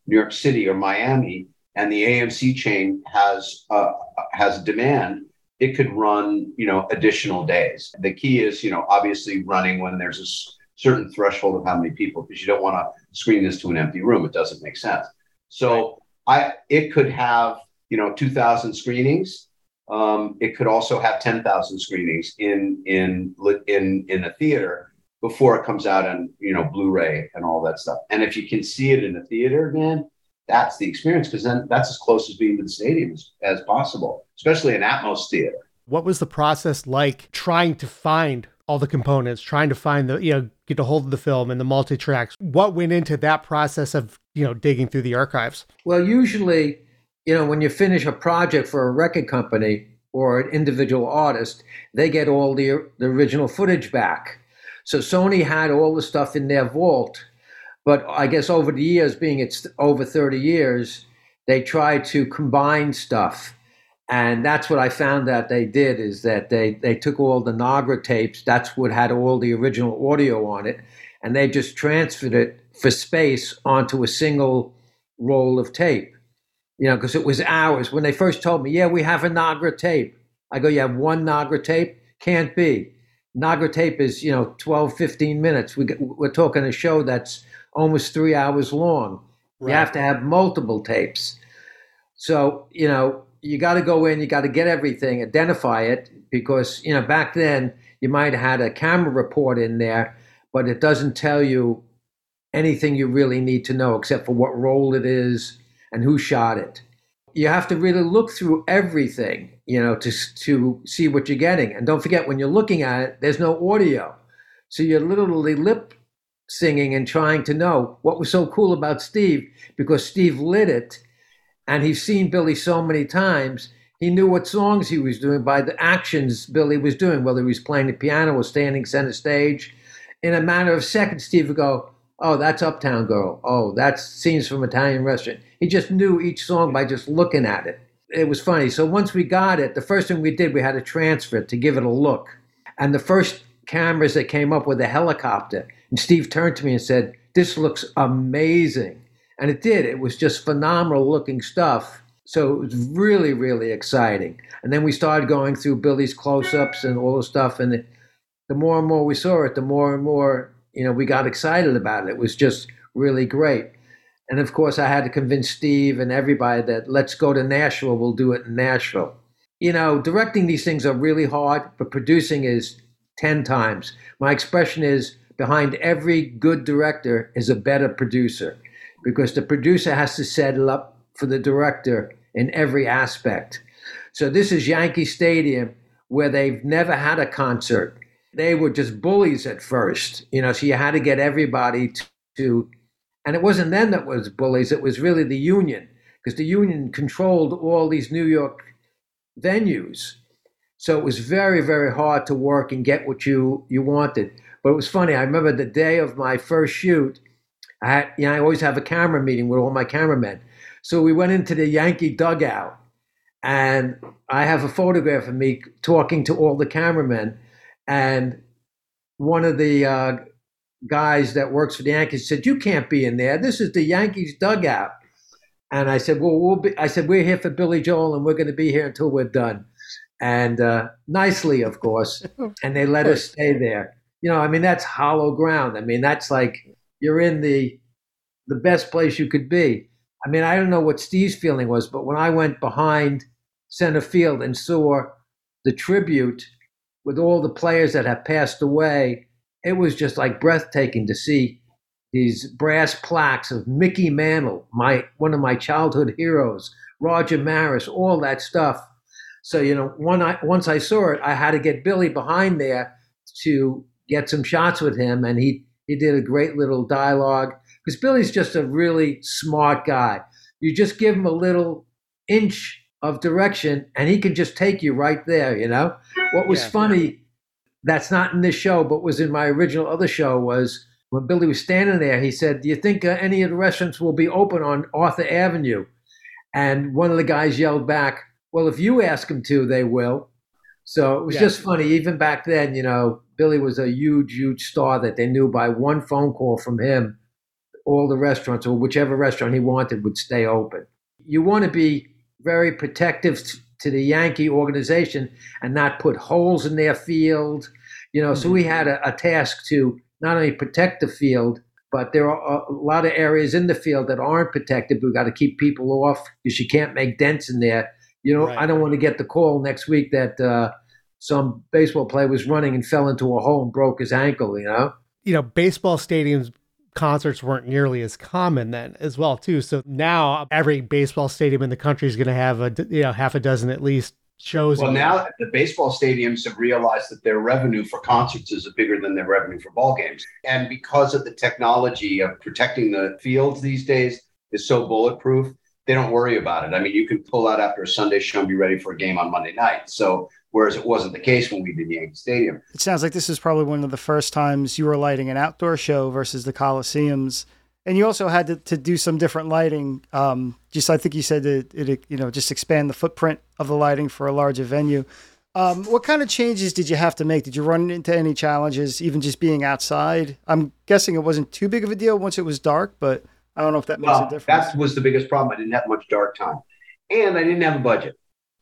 New York City or Miami, and the AMC chain has uh, has demand, it could run you know additional days. The key is you know obviously running when there's a certain threshold of how many people because you don't want to screen this to an empty room. It doesn't make sense. So I it could have you know 2,000 screenings. Um, it could also have 10,000 screenings in in in in a theater before it comes out on you know Blu-ray and all that stuff. And if you can see it in a theater, man, that's the experience because then that's as close as being to the stadium as, as possible, especially an Atmos theater. What was the process like trying to find all the components, trying to find the, you know, get a hold of the film and the multi tracks? What went into that process of, you know, digging through the archives? Well, usually, you know, when you finish a project for a record company or an individual artist, they get all the, the original footage back. So Sony had all the stuff in their vault But I guess over the years, being it's over 30 years, they tried to combine stuff. And that's what I found that they did is that they, they took all the Nagra tapes, that's what had all the original audio on it, and they just transferred it for space onto a single roll of tape. You know, because it was hours. When they first told me, yeah, we have a Nagra tape. I go, you have one Nagra tape? Can't be. Nagra tape is, you know, 12, 15 minutes. We, we're talking a show that's almost three hours long. Right. You have to have multiple tapes. So, you know, you got to go in, you got to get everything, identify it, because, you know, back then you might have had a camera report in there, but it doesn't tell you anything you really need to know except for what role it is and who shot it. You have to really look through everything, you know, to, to see what you're getting. And don't forget, when you're looking at it, there's no audio. So you're literally lip singing and trying to know what was so cool about Steve because Steve lit it and he's seen Billy so many times. He knew what songs he was doing by the actions Billy was doing, whether he was playing the piano or standing center stage. In a matter of seconds, Steve would go, Oh, that's Uptown Girl. Oh, that's Scenes from Italian Restaurant. He just knew each song by just looking at it. It was funny. So once we got it, the first thing we did, we had to transfer it to give it a look. And the first cameras that came up with a helicopter. And Steve turned to me and said, This looks amazing. And it did. It was just phenomenal looking stuff. So it was really, really exciting. And then we started going through Billy's close ups and all the stuff. And the more and more we saw it, the more and more, you know, we got excited about it. It was just really great. And of course, I had to convince Steve and everybody that let's go to Nashville. We'll do it in Nashville. You know, directing these things are really hard, but producing is 10 times. My expression is behind every good director is a better producer because the producer has to settle up for the director in every aspect. So this is Yankee Stadium where they've never had a concert. They were just bullies at first, you know, so you had to get everybody to, and it wasn't them that was bullies, it was really the union because the union controlled all these New York venues. So it was very, very hard to work and get what you you wanted. But it was funny. I remember the day of my first shoot. I had, you know, I always have a camera meeting with all my cameramen. So we went into the Yankee dugout, and I have a photograph of me talking to all the cameramen. And one of the uh, guys that works for the Yankees said, "You can't be in there. This is the Yankees dugout." And I said, "Well, we'll be." I said, "We're here for Billy Joel, and we're going to be here until we're done." And uh, nicely, of course, [laughs] and they let us stay there. You know, I mean, that's hollow ground. I mean, that's like you're in the the best place you could be. I mean, I don't know what Steve's feeling was, but when I went behind center field and saw the tribute with all the players that have passed away, it was just like breathtaking to see these brass plaques of Mickey Mantle, my one of my childhood heroes, Roger Maris, all that stuff so you know, one I, once I saw it, I had to get Billy behind there to get some shots with him, and he he did a great little dialogue because Billy's just a really smart guy. You just give him a little inch of direction, and he can just take you right there. You know, what was yeah, funny yeah. that's not in this show, but was in my original other show was when Billy was standing there. He said, "Do you think uh, any of the restaurants will be open on Arthur Avenue?" And one of the guys yelled back, well, if you ask them to, they will. So it was yeah. just funny. Even back then, you know, Billy was a huge, huge star that they knew by one phone call from him, all the restaurants or whichever restaurant he wanted would stay open. You want to be very protective to the Yankee organization and not put holes in their field. You know, mm-hmm. so we mm-hmm. had a, a task to not only protect the field, but there are a lot of areas in the field that aren't protected. We've got to keep people off because you can't make dents in there you know, right. I don't want to get the call next week that uh, some baseball player was running and fell into a hole and broke his ankle. You know, you know, baseball stadiums concerts weren't nearly as common then as well too. So now every baseball stadium in the country is going to have a you know half a dozen at least shows. Well, now the baseball stadiums have realized that their revenue for concerts is bigger than their revenue for ball games, and because of the technology of protecting the fields these days is so bulletproof they don't worry about it. I mean, you can pull out after a Sunday show and be ready for a game on Monday night. So, whereas it wasn't the case when we did Yankee Stadium. It sounds like this is probably one of the first times you were lighting an outdoor show versus the Coliseums. and you also had to, to do some different lighting. Um, just I think you said it, it, you know, just expand the footprint of the lighting for a larger venue. Um, what kind of changes did you have to make? Did you run into any challenges, even just being outside? I'm guessing it wasn't too big of a deal once it was dark, but I don't know if that makes well, a difference. That was the biggest problem. I didn't have much dark time, and I didn't have a budget.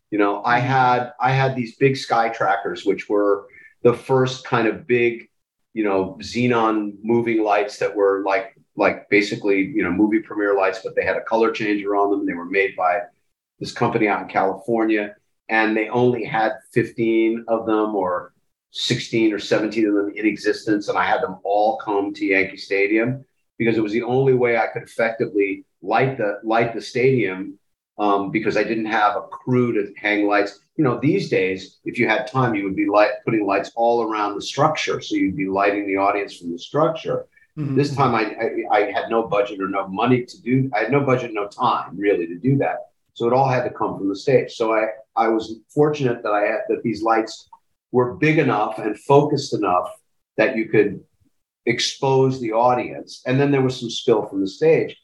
You know, I mm-hmm. had I had these big sky trackers, which were the first kind of big, you know, xenon moving lights that were like like basically you know movie premiere lights, but they had a color changer on them. They were made by this company out in California and they only had 15 of them or 16 or 17 of them in existence. And I had them all come to Yankee Stadium because it was the only way I could effectively light the light the stadium um, because I didn't have a crew to hang lights. You know, these days, if you had time, you would be light, putting lights all around the structure, so you'd be lighting the audience from the structure. Mm-hmm. This time, I, I, I had no budget or no money to do. I had no budget, no time really to do that. So it all had to come from the stage. So I, I was fortunate that I had that these lights were big enough and focused enough that you could expose the audience. And then there was some spill from the stage.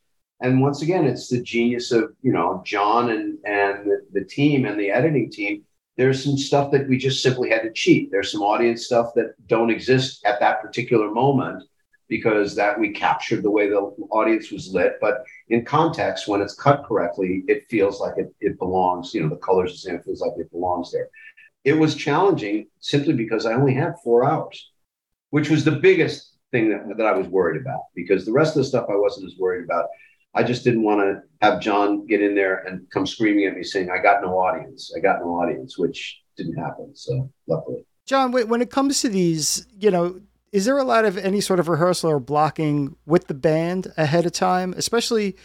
And once again, it's the genius of you know Jon and and the, the team and the editing team. There's some stuff that we just simply had to cheat. There's some audience stuff that don't exist at that particular moment because that we captured the way the audience was lit. But in context, when it's cut correctly, it feels like it, it belongs, you know, the colors the same, it feels like it belongs there. It was challenging simply because I only had four hours, which was the biggest thing that, that I was worried about because the rest of the stuff I wasn't as worried about. I just didn't want to have Jon get in there and come screaming at me saying, I got no audience. I got no audience, which didn't happen. So luckily. Jon, when it comes to these, you know, is there a lot of any sort of rehearsal or blocking with the band ahead of time, especially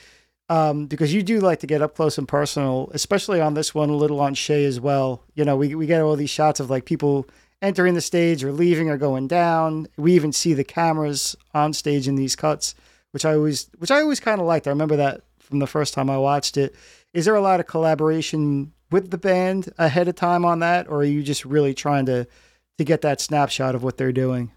um, because you do like to get up close and personal, especially on this one, a little on Shea as well. You know, we, we get all these shots of like people entering the stage or leaving or going down. We even see the cameras on stage in these cuts, which I always, which I always kind of liked. I remember that from the first time I watched it. Is there a lot of collaboration with the band ahead of time on that, or are you just really trying to to get that snapshot of what they're doing?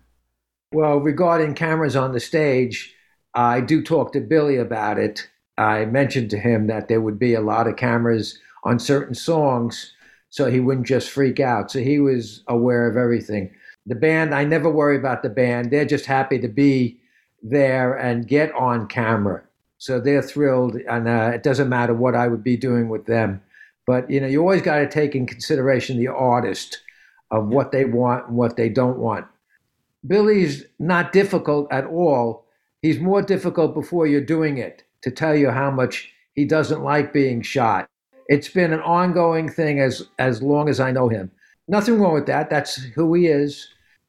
Well, regarding cameras on the stage, I do talk to Billy about it. I mentioned to him that there would be a lot of cameras on certain songs so he wouldn't just freak out. So he was aware of everything. The band, I never worry about the band. They're just happy to be there and get on camera. So they're thrilled, and uh, it doesn't matter what I would be doing with them. But you know, you always got to take in consideration the artist of what they want and what they don't want. Billy's not difficult at all. He's more difficult before you're doing it to tell you how much he doesn't like being shot. It's been an ongoing thing as as long as I know him. Nothing wrong with that. That's who he is.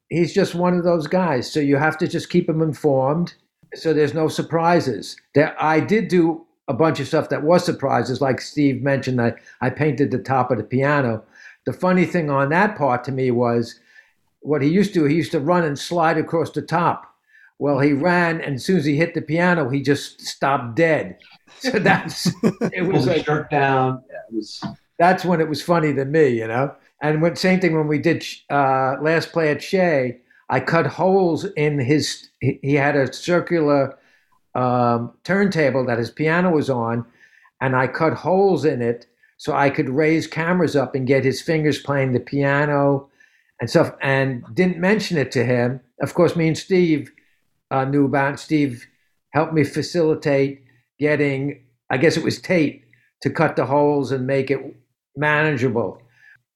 He's just one of those guys. So you have to just keep him informed so there's no surprises. There, I did do a bunch of stuff that was surprises, like Steve mentioned. I, I painted the top of the piano. The funny thing on that part to me was what he used to, he used to run and slide across the top. Well, he ran, and as soon as he hit the piano, he just stopped dead. So [laughs] that's it was like shirt down. Yeah, it was. That's when it was funny to me, you know. And when same thing when we did uh, last play at Shea, I cut holes in his. He had a circular um, turntable that his piano was on, and I cut holes in it so I could raise cameras up and get his fingers playing the piano and stuff, and didn't mention it to him. Of course, me and Steve uh, knew about. It. Steve helped me facilitate getting, I guess it was Tait, to cut the holes and make it manageable.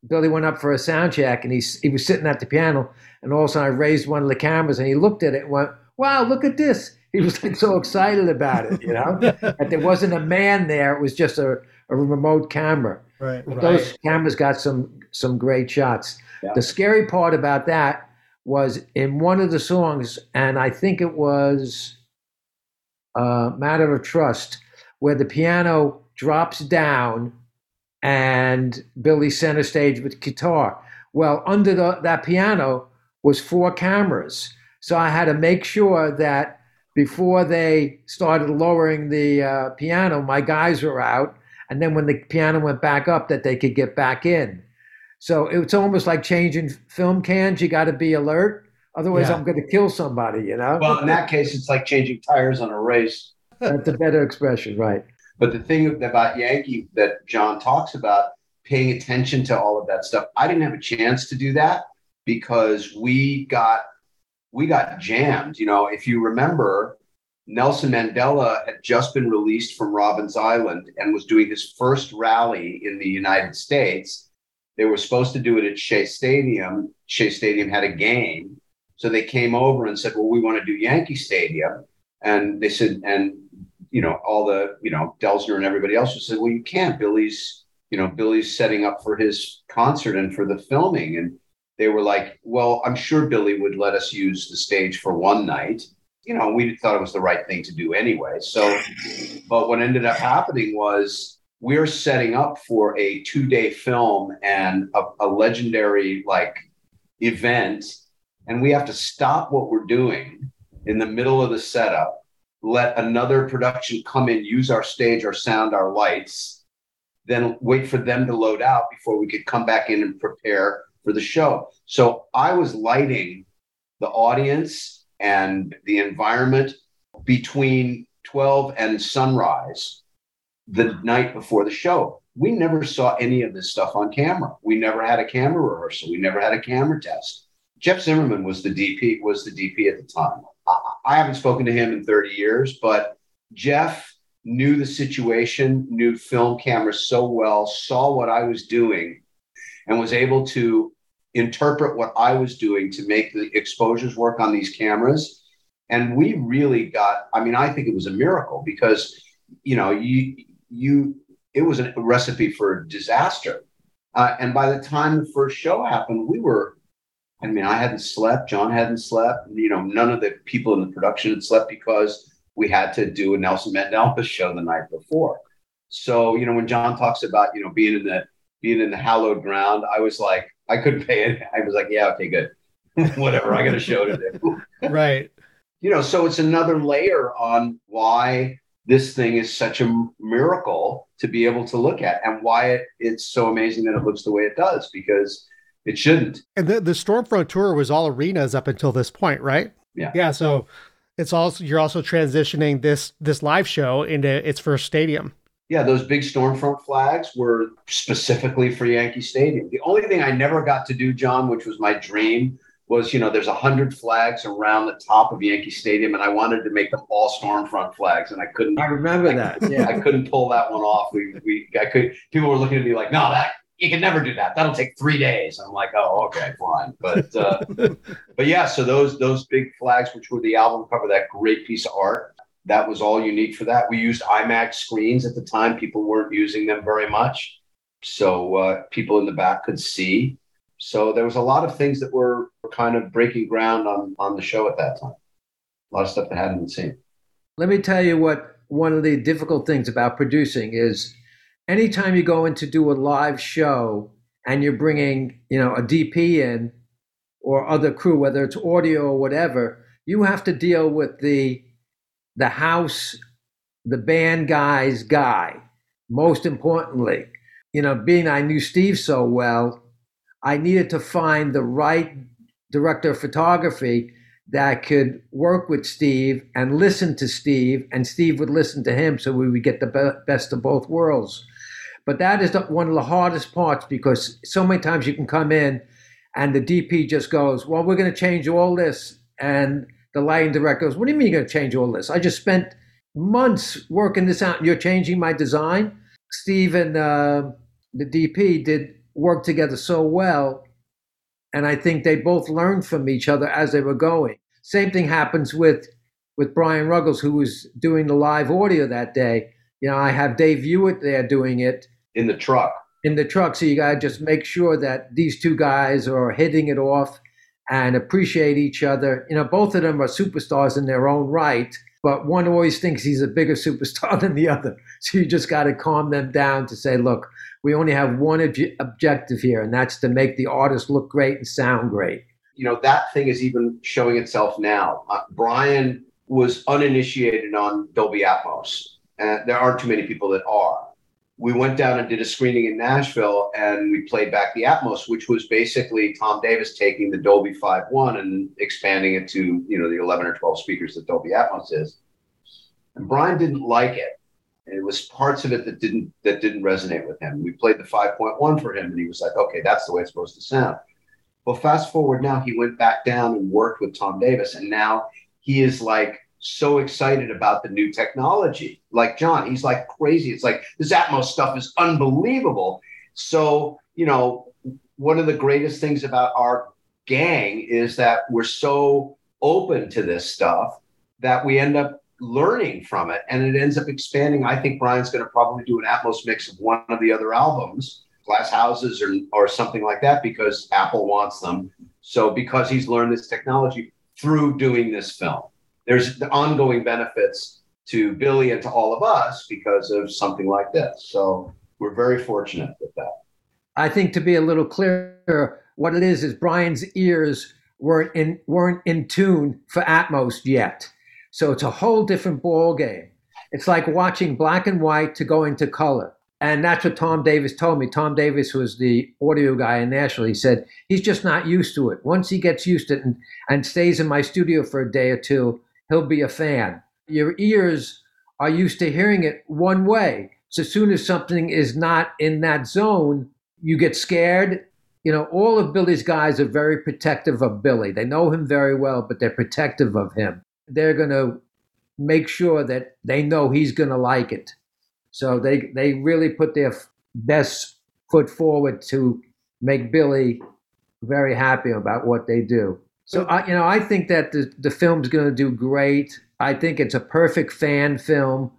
Billy went up for a sound check, and he he was sitting at the piano, and all of a sudden I raised one of the cameras, and he looked at it and went, "Wow, look at this!" He was like so excited about it, you know, [laughs] that there wasn't a man there; it was just a, a remote camera. Right, right. Those cameras got some some great shots. The scary part about that was in one of the songs, and I think it was uh, Matter of Trust, where the piano drops down and Billy center stage with guitar. Well, under the, that piano was four cameras. So I had to make sure that before they started lowering the uh, piano, my guys were out. And then when the piano went back up, that they could get back in. So it's almost like changing film cans. You got to be alert. Otherwise, yeah. I'm going to kill somebody, you know? Well, in that case, it's like changing tires on a race. That's a better expression, right? But the thing about Yankee that Jon talks about, paying attention to all of that stuff, I didn't have a chance to do that because we got we got jammed. You know, if you remember, Nelson Mandela had just been released from Robben Island and was doing his first rally in the United States. They were supposed to do it at Shea Stadium. Shea Stadium had a game. So they came over and said, Well, we want to do Yankee Stadium. And they said, and you know, all the, you know, Delsner and everybody else said, Well, you can't. Billy's, you know, Billy's setting up for his concert and for the filming. And they were like, Well, I'm sure Billy would let us use the stage for one night you know, we thought it was the right thing to do anyway. So, but what ended up happening was we're setting up for a two day film and a, a, legendary like event. And we have to stop what we're doing in the middle of the setup, let another production come in, use our stage, our sound, our lights, then wait for them to load out before we could come back in and prepare for the show. So I was lighting the audience and the environment between 12 and sunrise the night before the show. We never saw any of this stuff on camera. We never had a camera rehearsal. We never had a camera test. Jeff Zimmerman was the DP, was the DP at the time. I, I haven't spoken to him in 30 years, but Jeff knew the situation, knew film cameras so well, saw what I was doing, and was able to interpret what I was doing to make the exposures work on these cameras. And we really got, I mean, I think it was a miracle because, you know, you, you, it was a recipe for disaster. Uh, and by the time the first show happened, we were, I mean, I hadn't slept, Jon hadn't slept, you know, none of the people in the production had slept because we had to do a Nelson Mandela [laughs] show the night before. So, you know, when Jon talks about, you know, being in the, being in the hallowed ground, I was like, I couldn't pay it. [laughs] I was like, yeah, okay, good. [laughs] Whatever. I got a show to do. right. You know, so it's another layer on why this thing is such a miracle to be able to look at and why it, it's so amazing that it looks the way it does because it shouldn't. And the, the Stormfront tour was all arenas up until this point, right? Yeah. Yeah. So it's also you're also transitioning this this live show into its first stadium yeah, those big Stormfront flags were specifically for Yankee Stadium. The only thing I never got to do, Jon, which was my dream, was you know there's a hundred flags around the top of Yankee Stadium, and I wanted to make them all Stormfront flags, and I couldn't. I remember I, that. Yeah, I couldn't pull that one off. We, we, I could. People were looking at me like, no, that you can never do that. That'll take three days. I'm like, oh, okay, fine. But uh, [laughs] but yeah, so those those big flags, which were the album cover, that great piece of art, that was all unique for that. We used IMAG screens at the time. People weren't using them very much. So uh, people in the back could see. So there was a lot of things that were kind of breaking ground on, on the show at that time. A lot of stuff that hadn't been seen. Let me tell you what one of the difficult things about producing is anytime you go in to do a live show and you're bringing, you know, a DP in or other crew, whether it's audio or whatever, you have to deal with the the house, the band guy's guy. Most importantly, you know, being I knew Steve so well, I needed to find the right director of photography that could work with Steve and listen to Steve, and Steve would listen to him so we would get the be- best of both worlds. But that is the, one of the hardest parts because so many times you can come in and the DP just goes, Well, we're going to change all this. And the lighting director goes, What do you mean you're going to change all this? I just spent months working this out you're changing my design. Steve and uh, the DP did work together so well. And I think they both learned from each other as they were going. Same thing happens with with Brian Ruggles, who was doing the live audio that day. You know, I have Dave Hewitt there doing it in the truck. In the truck, so you got to just make sure that these two guys are hitting it off and appreciate each other. You know, both of them are superstars in their own right, but one always thinks he's a bigger [laughs] superstar than the other. So you just got to calm them down to say, look, we only have one ob- objective here, and that's to make the artist look great and sound great. You know, that thing is even showing itself now. Uh, Brian was uninitiated on Dolby Atmos, and there aren't too many people that are we went down and did a screening in Nashville and we played back the Atmos, which was basically Tom Davis taking the Dolby 5.1 and expanding it to, you know, the 11 or 12 speakers that Dolby Atmos is. And Brian didn't like it. And it was parts of it that didn't that didn't resonate with him. We played the 5.1 for him, and he was like, okay, that's the way it's supposed to sound. Well, fast forward now, he went back down and worked with Tom Davis, and now he is like so excited about the new technology. Like John, he's like crazy. It's like this Atmos stuff is unbelievable. So, you know, one of the greatest things about our gang is that we're so open to this stuff that we end up learning from it and it ends up expanding. I think Brian's going to probably do an Atmos mix of one of the other albums, Glass Houses or, or something like that, because Apple wants them. So, because he's learned this technology through doing this film, there's the ongoing benefits to Billy and to all of us because of something like this. So, we're very fortunate with that. I think to be a little clearer, what it is is Brian's ears weren't in weren't in tune for Atmos yet. So it's a whole different ball game. It's like watching black and white to go into color. And that's what Tom Davis told me. Tom Davis was the audio guy in Nashville. He said he's just not used to it. Once he gets used to it and, and stays in my studio for a day or two, he'll be a fan. Your ears are used to hearing it one way. So as soon as something is not in that zone, you get scared. You know, all of Billy's guys are very protective of Billy. They know him very well, but they're protective of him. They're going to make sure that they know he's going to like it. So they they really put their best foot forward to make Billy very happy about what they do. So I, you know, I think that the the film's going to do great. I think it's a perfect fan film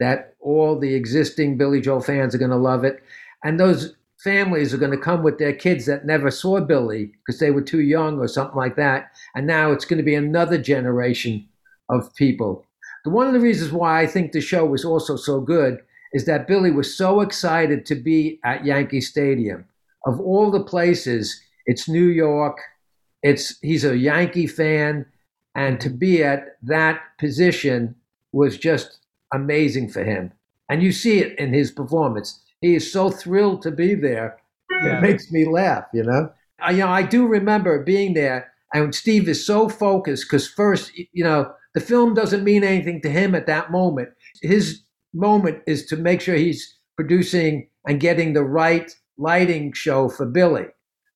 that all the existing Billy Joel fans are going to love it, and those families are going to come with their kids that never saw Billy because they were too young or something like that. And now it's going to be another generation of people. One of the reasons why I think the show was also so good is that Billy was so excited to be at Yankee Stadium. Of all the places, it's New York. It's he's a Yankee fan, and to be at that position was just amazing for him. And you see it in his performance he is so thrilled to be there. Yeah. It makes me laugh, you know. I, you know, I do remember being there, and Steve is so focused because first, you know, the film doesn't mean anything to him at that moment. His moment is to make sure he's producing and getting the right lighting show for Billy.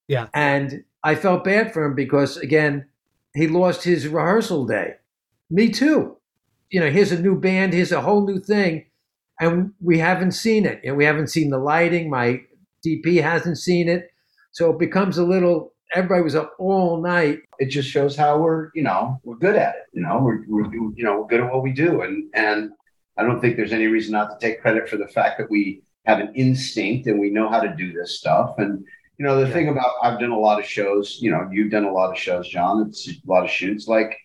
Yeah. And I felt bad for him because again, he lost his rehearsal day. Me too. You know, here's a new band, here's a whole new thing and we haven't seen it. And we haven't seen the lighting. My DP hasn't seen it. So it becomes a little, everybody was up all night. It just shows how we're, you know, we're good at it. You know, we're, we're you know, we're good at what we do. And, and I don't think there's any reason not to take credit for the fact that we have an instinct and we know how to do this stuff. And, you know, the yeah. thing about I've done a lot of shows, you know, you've done a lot of shows, Jon, it's a lot of shoots. Like,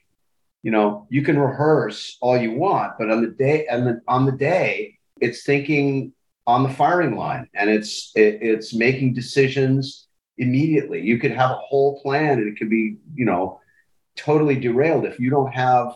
you know, you can rehearse all you want, but on the day and the, on the day, it's thinking on the firing line and it's it, it's making decisions immediately. You could have a whole plan and it could be you know totally derailed if you don't have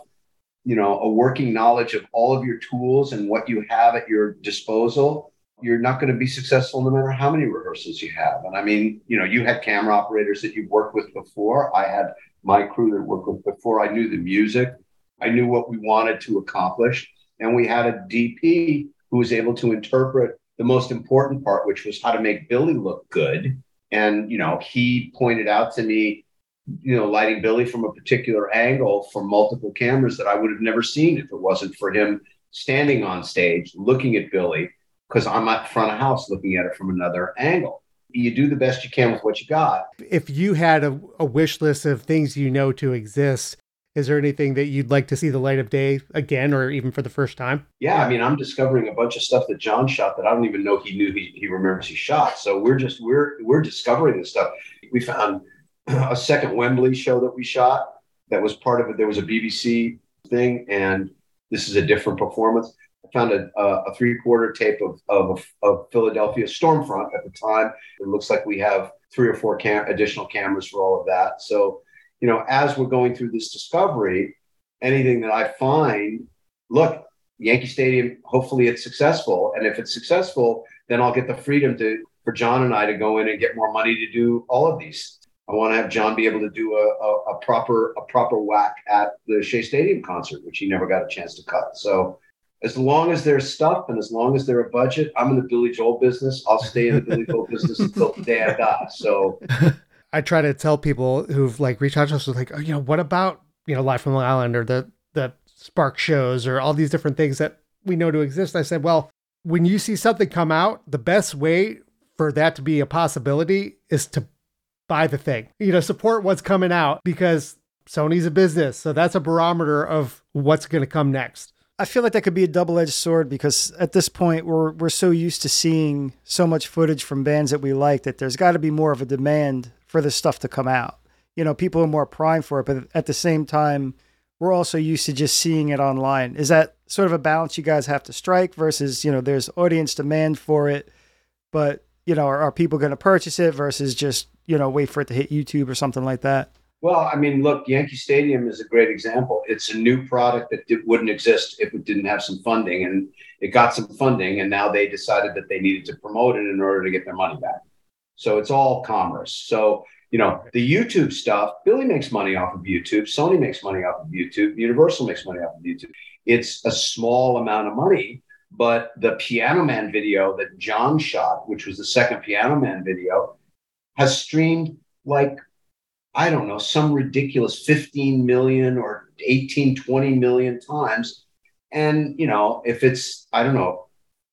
you know a working knowledge of all of your tools and what you have at your disposal you're not going to be successful no matter how many rehearsals you have. And i mean you know you had camera operators that you've worked with before. I had my crew that worked with before. I knew the music. I knew what we wanted to accomplish. And we had a dp who was able to interpret the most important part, which was how to make Billy look good. And, you know, he pointed out to me, you know, lighting Billy from a particular angle from multiple cameras that I would have never seen if it wasn't for him standing on stage looking at Billy, because I'm at front of house looking at it from another angle. You do the best you can with what you got. If you had a, a wish list of things you know to exist, is there anything that you'd like to see the light of day again or even for the first time? Yeah, I mean, I'm discovering a bunch of stuff that Jon shot that I don't even know he knew he, he remembers he shot. So we're just we're we're discovering this stuff. We found a second Wembley show that we shot that was part of it. There was a BBC thing, and this is a different performance. I found a, a three quarter tape of, of, of Philadelphia Stormfront at the time. It looks like we have three or four cam- additional cameras for all of that. So you know, as we're going through this discovery, anything that I find, look, Yankee Stadium, hopefully it's successful. And if it's successful, then I'll get the freedom to for Jon and I to go in and get more money to do all of these. I want to have Jon be able to do a, a, a proper a proper whack at the Shea Stadium concert, which he never got a chance to cut. So as long as there's stuff and as long as there's a budget, I'm in the Billy Joel business. I'll stay in the Billy Joel business until the day I die. So [laughs] I try to tell people who've like reached out to us with like, oh, you know, what about you know Live from Long Island or the the Spark shows or all these different things that we know to exist. I said, well, when you see something come out, the best way for that to be a possibility is to buy the thing. You know, support what's coming out because Sony's a business, so that's a barometer of what's going to come next. I feel like that could be a double-edged sword because at this point we're we're so used to seeing so much footage from bands that we like that there's got to be more of a demand for this stuff to come out. You know, people are more primed for it, but at the same time, we're also used to just seeing it online. Is that sort of a balance you guys have to strike versus, you know, there's audience demand for it, but, you know, are, are people going to purchase it versus just, you know, wait for it to hit YouTube or something like that? Well, I mean, look, Yankee Stadium is a great example. It's a new product that did, wouldn't exist if it didn't have some funding, and it got some funding, and now they decided that they needed to promote it in order to get their money back. So it's all commerce. So you know the YouTube stuff. Billy makes money off of YouTube. Sony makes money off of YouTube. Universal makes money off of YouTube. It's a small amount of money, but the Piano Man video that Jon shot, which was the second Piano Man video, has streamed like I don't know, some ridiculous 15 million or 18, 20 million times. And, you know, if it's, I don't know,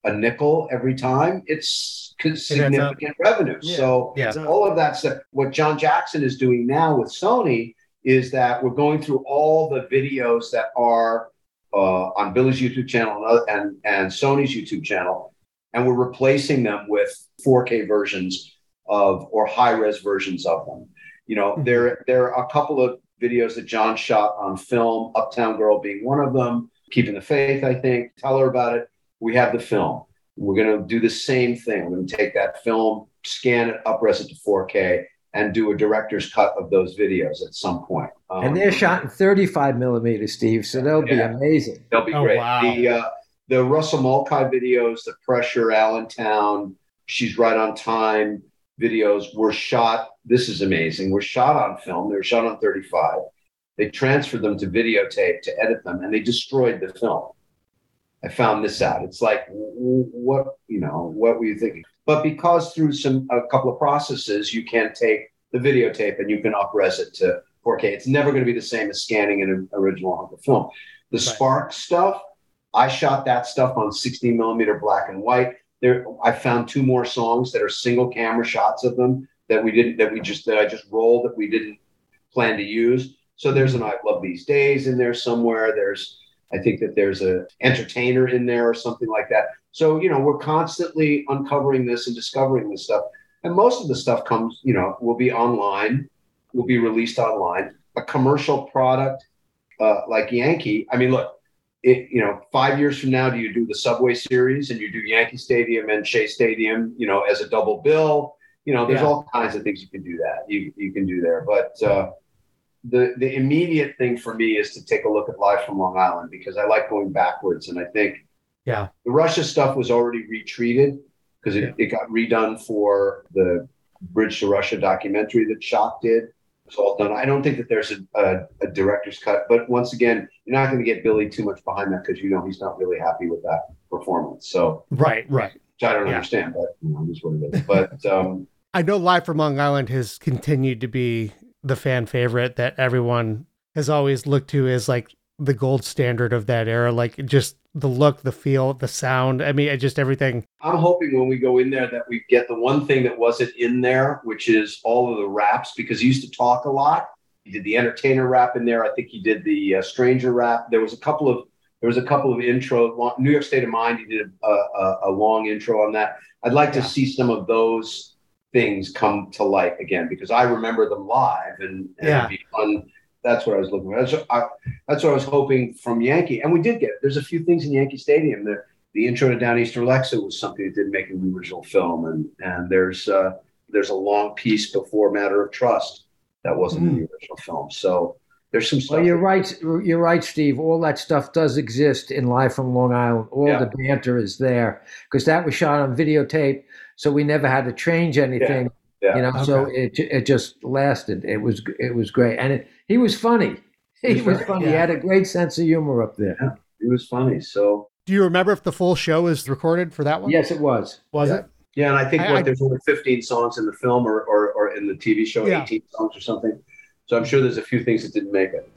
a nickel every time, it's significant revenue. Yeah. So Yeah. all of that stuff. What John Jackson is doing now with Sony is that we're going through all the videos that are uh, on Billy's YouTube channel and, other- and, and Sony's YouTube channel, and we're replacing them with 4K versions of or high res versions of them. You know, Mhm. there there are a couple of videos that John shot on film, Uptown Girl being one of them, Keeping the Faith, I think. Tell her about it. We have the film. We're going to do the same thing. We're going to take that film, scan it, upres it to 4K, and do a director's cut of those videos at some point. Um, And they're shot in 35 millimeters, Steve, so they'll be amazing. They'll be Oh, great. wow. The uh, the Russell Mulcahy videos, the Pressure, Allentown, She's Right on Time videos were shot. This is amazing. Were shot on film. They were shot on 35. They transferred them to videotape to edit them, and they destroyed the film. I found this out. It's like, what you know, what were you thinking? But because through some a couple of processes, you can take the videotape and you can upres it to 4K. It's never going to be the same as scanning an original hunk of film. The Spark stuff, I shot that stuff on 16 millimeter black and white. There, I found two more songs that are single camera shots of them that we didn't, that we just, that I just rolled that we didn't plan to use. So there's an I've Loved These Days in there somewhere. There's, I think that there's a entertainer in there or something like that. So, you know, we're constantly uncovering this and discovering this stuff. And most of the stuff comes, you know, will be online, will be released online. A commercial product uh, like Yankee, I mean, look, it, you know, five years from now, do you do the Subway Series and you do Yankee Stadium and Shea Stadium, you know, as a double bill? You know, there's Yeah. all kinds of things you can do that. You you can do there, but uh, the the immediate thing for me is to take a look at Live from Long Island because I like going backwards, and I think Yeah. the Russia stuff was already retreated because it, it got redone for the Bridge to Russia documentary that Schock did. It's all done. I don't think that there's a, a, a director's cut, but once again, you're not going to get Billy too much behind that because you know he's not really happy with that performance. So, Right, right. which I don't Yeah. understand, but you know, it's what it is. But um, [laughs] I know Live from Long Island has continued to be the fan favorite that everyone has always looked to as like the gold standard of that era. Like just the look, the feel, the sound. I mean, just everything. I'm hoping when we go in there that we get the one thing that wasn't in there, which is all of the raps, because he used to talk a lot. He did the entertainer rap in there. I think he did the uh, stranger rap. There was a couple of there was a couple of intro. long- New York State of Mind. He did a, a, a long intro on that. I'd like to see some of those things come to light again because I remember them live and, and Yeah. be fun. That's what I was looking for. That's what I, that's what I was hoping from Yankee, and we did get it. There's a few things in Yankee Stadium that the intro to Downeaster Alexa was something that didn't make in the original film, and and there's uh, there's a long piece before Matter of Trust that wasn't in the original film. So there's some stuff. Well, you're right. You're right, Steve. All that stuff does exist in Live from Long Island. All Yeah. the banter is there because that was shot on videotape, so we never had to change anything. Yeah. You know, so it it just lasted. It was it was great, and it, he was funny. He He's was very- funny. He had a great sense of humor up there. He was funny. So Do you remember if the full show was recorded for that one? Yes, it was. Was Yeah. it? Yeah, and I think I- what I- there's only 15 songs in the film or, or, or in the TV show, Yeah. 18 songs or something. So I'm sure there's a few things that didn't make it.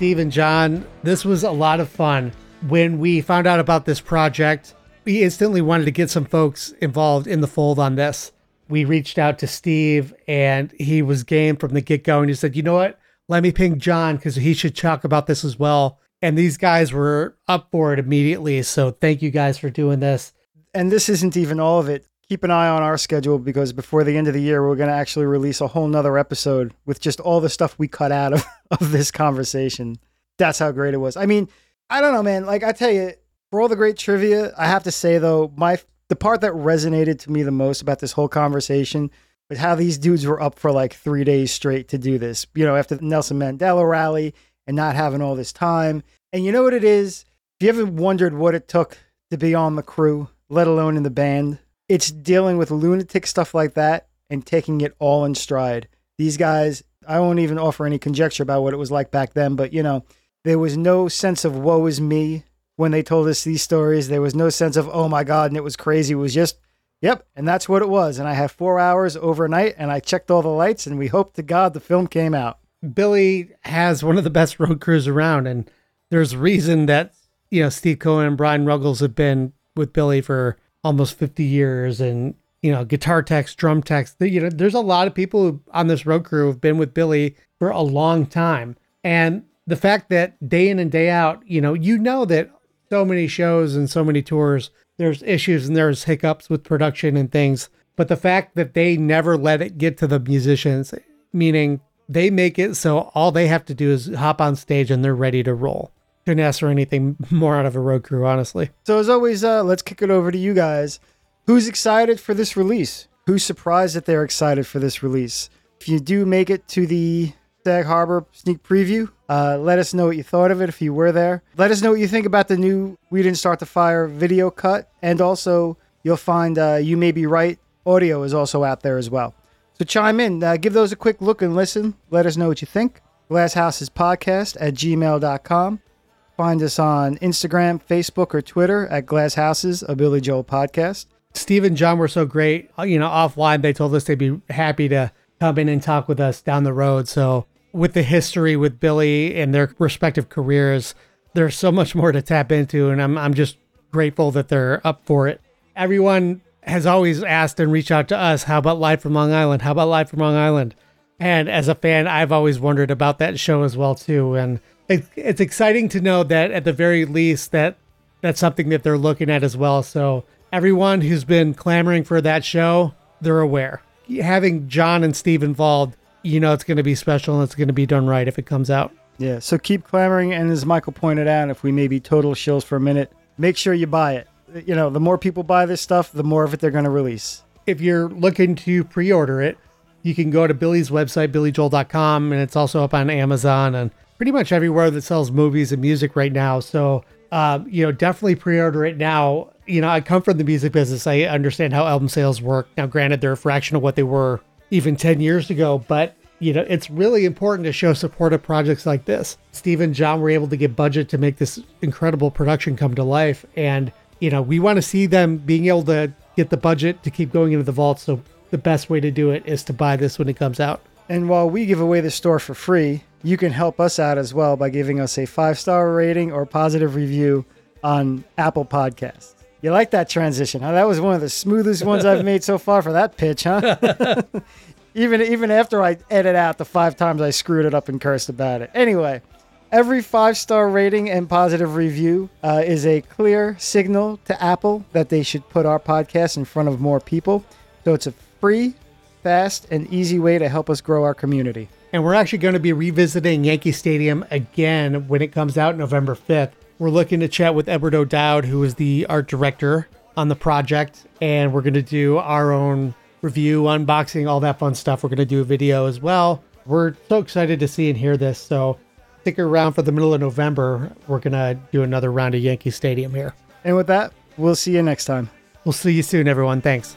Steve and Jon, this was a lot of fun. When we found out about this project, we instantly wanted to get some folks involved in the fold on this. We reached out to Steve and he was game from the get go. And he said, you know what? Let me ping Jon because he should talk about this as well. And these guys were up for it immediately. So thank you guys for doing this. and this isn't even all of it. Keep an eye on our schedule because before the end of the year, we're going to actually release a whole nother episode with just all the stuff we cut out of, [laughs] of this conversation. That's how great it was. I mean, I don't know, man. Like I tell you, for all the great trivia, I have to say though, my the part that resonated to me the most about this whole conversation was how these dudes were up for like three days straight to do this. You know, after the Nelson Mandela rally and not having all this time. And you know what it is? If you ever wondered what it took to be on the crew, let alone in the band, it's dealing with lunatic stuff like that and taking it all in stride. These guys, I won't even offer any conjecture about what it was like back then, but you know, there was no sense of woe is me when they told us these stories. There was no sense of, oh my God, and it was crazy. It was just, yep, and that's what it was. And I have four hours overnight and I checked all the lights and we hope to God the film came out. Billy has one of the best road crews around, and there's reason that you know Steve Cohen and Brian Ruggles have been with Billy for almost 50 years, and you know guitar techs, drum techs. You know, there's a lot of people on this road crew who've been with Billy for a long time, and the fact that day in and day out, you know, you know that so many shows and so many tours, there's issues and there's hiccups with production and things. But the fact that they never let it get to the musicians, meaning they make it so all they have to do is hop on stage and they're ready to roll. Couldn't ask for anything more out of a road crew, honestly. So as always, uh, let's kick it over to you guys. Who's excited for this release? Who's surprised that they're excited for this release? If you do make it to the Sag Harbor sneak preview, uh, let us know what you thought of it if you were there. Let us know what you think about the new We Didn't Start the Fire video cut. And also, you'll find uh, You May Be Right audio is also out there as well. So chime in, uh, give those a quick look and listen. Let us know what you think. Glasshouses Podcast at gmail.com. Find us on Instagram, Facebook, or Twitter at Glass Houses, a Billy Joel podcast. Steve and Jon were so great. Uh, You know, offline, they told us they'd be happy to come in and talk with us down the road. So, with the history with Billy and their respective careers, there's so much more to tap into. And I'm, I'm just grateful that they're up for it. Everyone has always asked and reached out to us, how about Live from Long Island? How about Live from Long Island? And as a fan, I've always wondered about that show as well too. And it, it's exciting to know that at the very least that that's something that they're looking at as well. So everyone who's been clamoring for that show, they're aware. Having Jon and Steve involved, you know it's going to be special and it's going to be done right if it comes out. Yeah, so keep clamoring. And as Michael pointed out, if we may be total shills for a minute, make sure you buy it. You know, the more people buy this stuff, the more of it they're going to release. If you're looking to pre-order it, you can go to Billy's website, billyjoel.com, and it's also up on Amazon and pretty much everywhere that sells movies and music right now. So, um, you know, definitely pre-order it now. You know, I come from the music business. I understand how album sales work. Now, granted, they're a fraction of what they were even 10 years ago, but you know, it's really important to show support of projects like this. Steve and Jon were able to get budget to make this incredible production come to life. And, you know, we want to see them being able to get the budget to keep going into the vault. So the best way to do it is to buy this when it comes out. And while we give away the store for free, you can help us out as well by giving us a five star rating or positive review on Apple Podcasts. You like that transition, huh? That was one of the smoothest ones I've made so far for that pitch, huh? [laughs] even even after I edit out the five times I screwed it up and cursed about it. Anyway, every five star rating and positive review uh, is a clear signal to Apple that they should put our podcast in front of more people. So it's a free, fast, and easy way to help us grow our community. And we're actually going to be revisiting Yankee Stadium again when it comes out November 5th. We're looking to chat with Edward O'Dowd, who is the art director on the project, and we're going to do our own review, unboxing, all that fun stuff. We're going to do a video as well. We're so excited to see and hear this. So stick around for the middle of November. We're going to do another round of Yankee Stadium here. And with that, we'll see you next time. We'll see you soon, everyone. Thanks.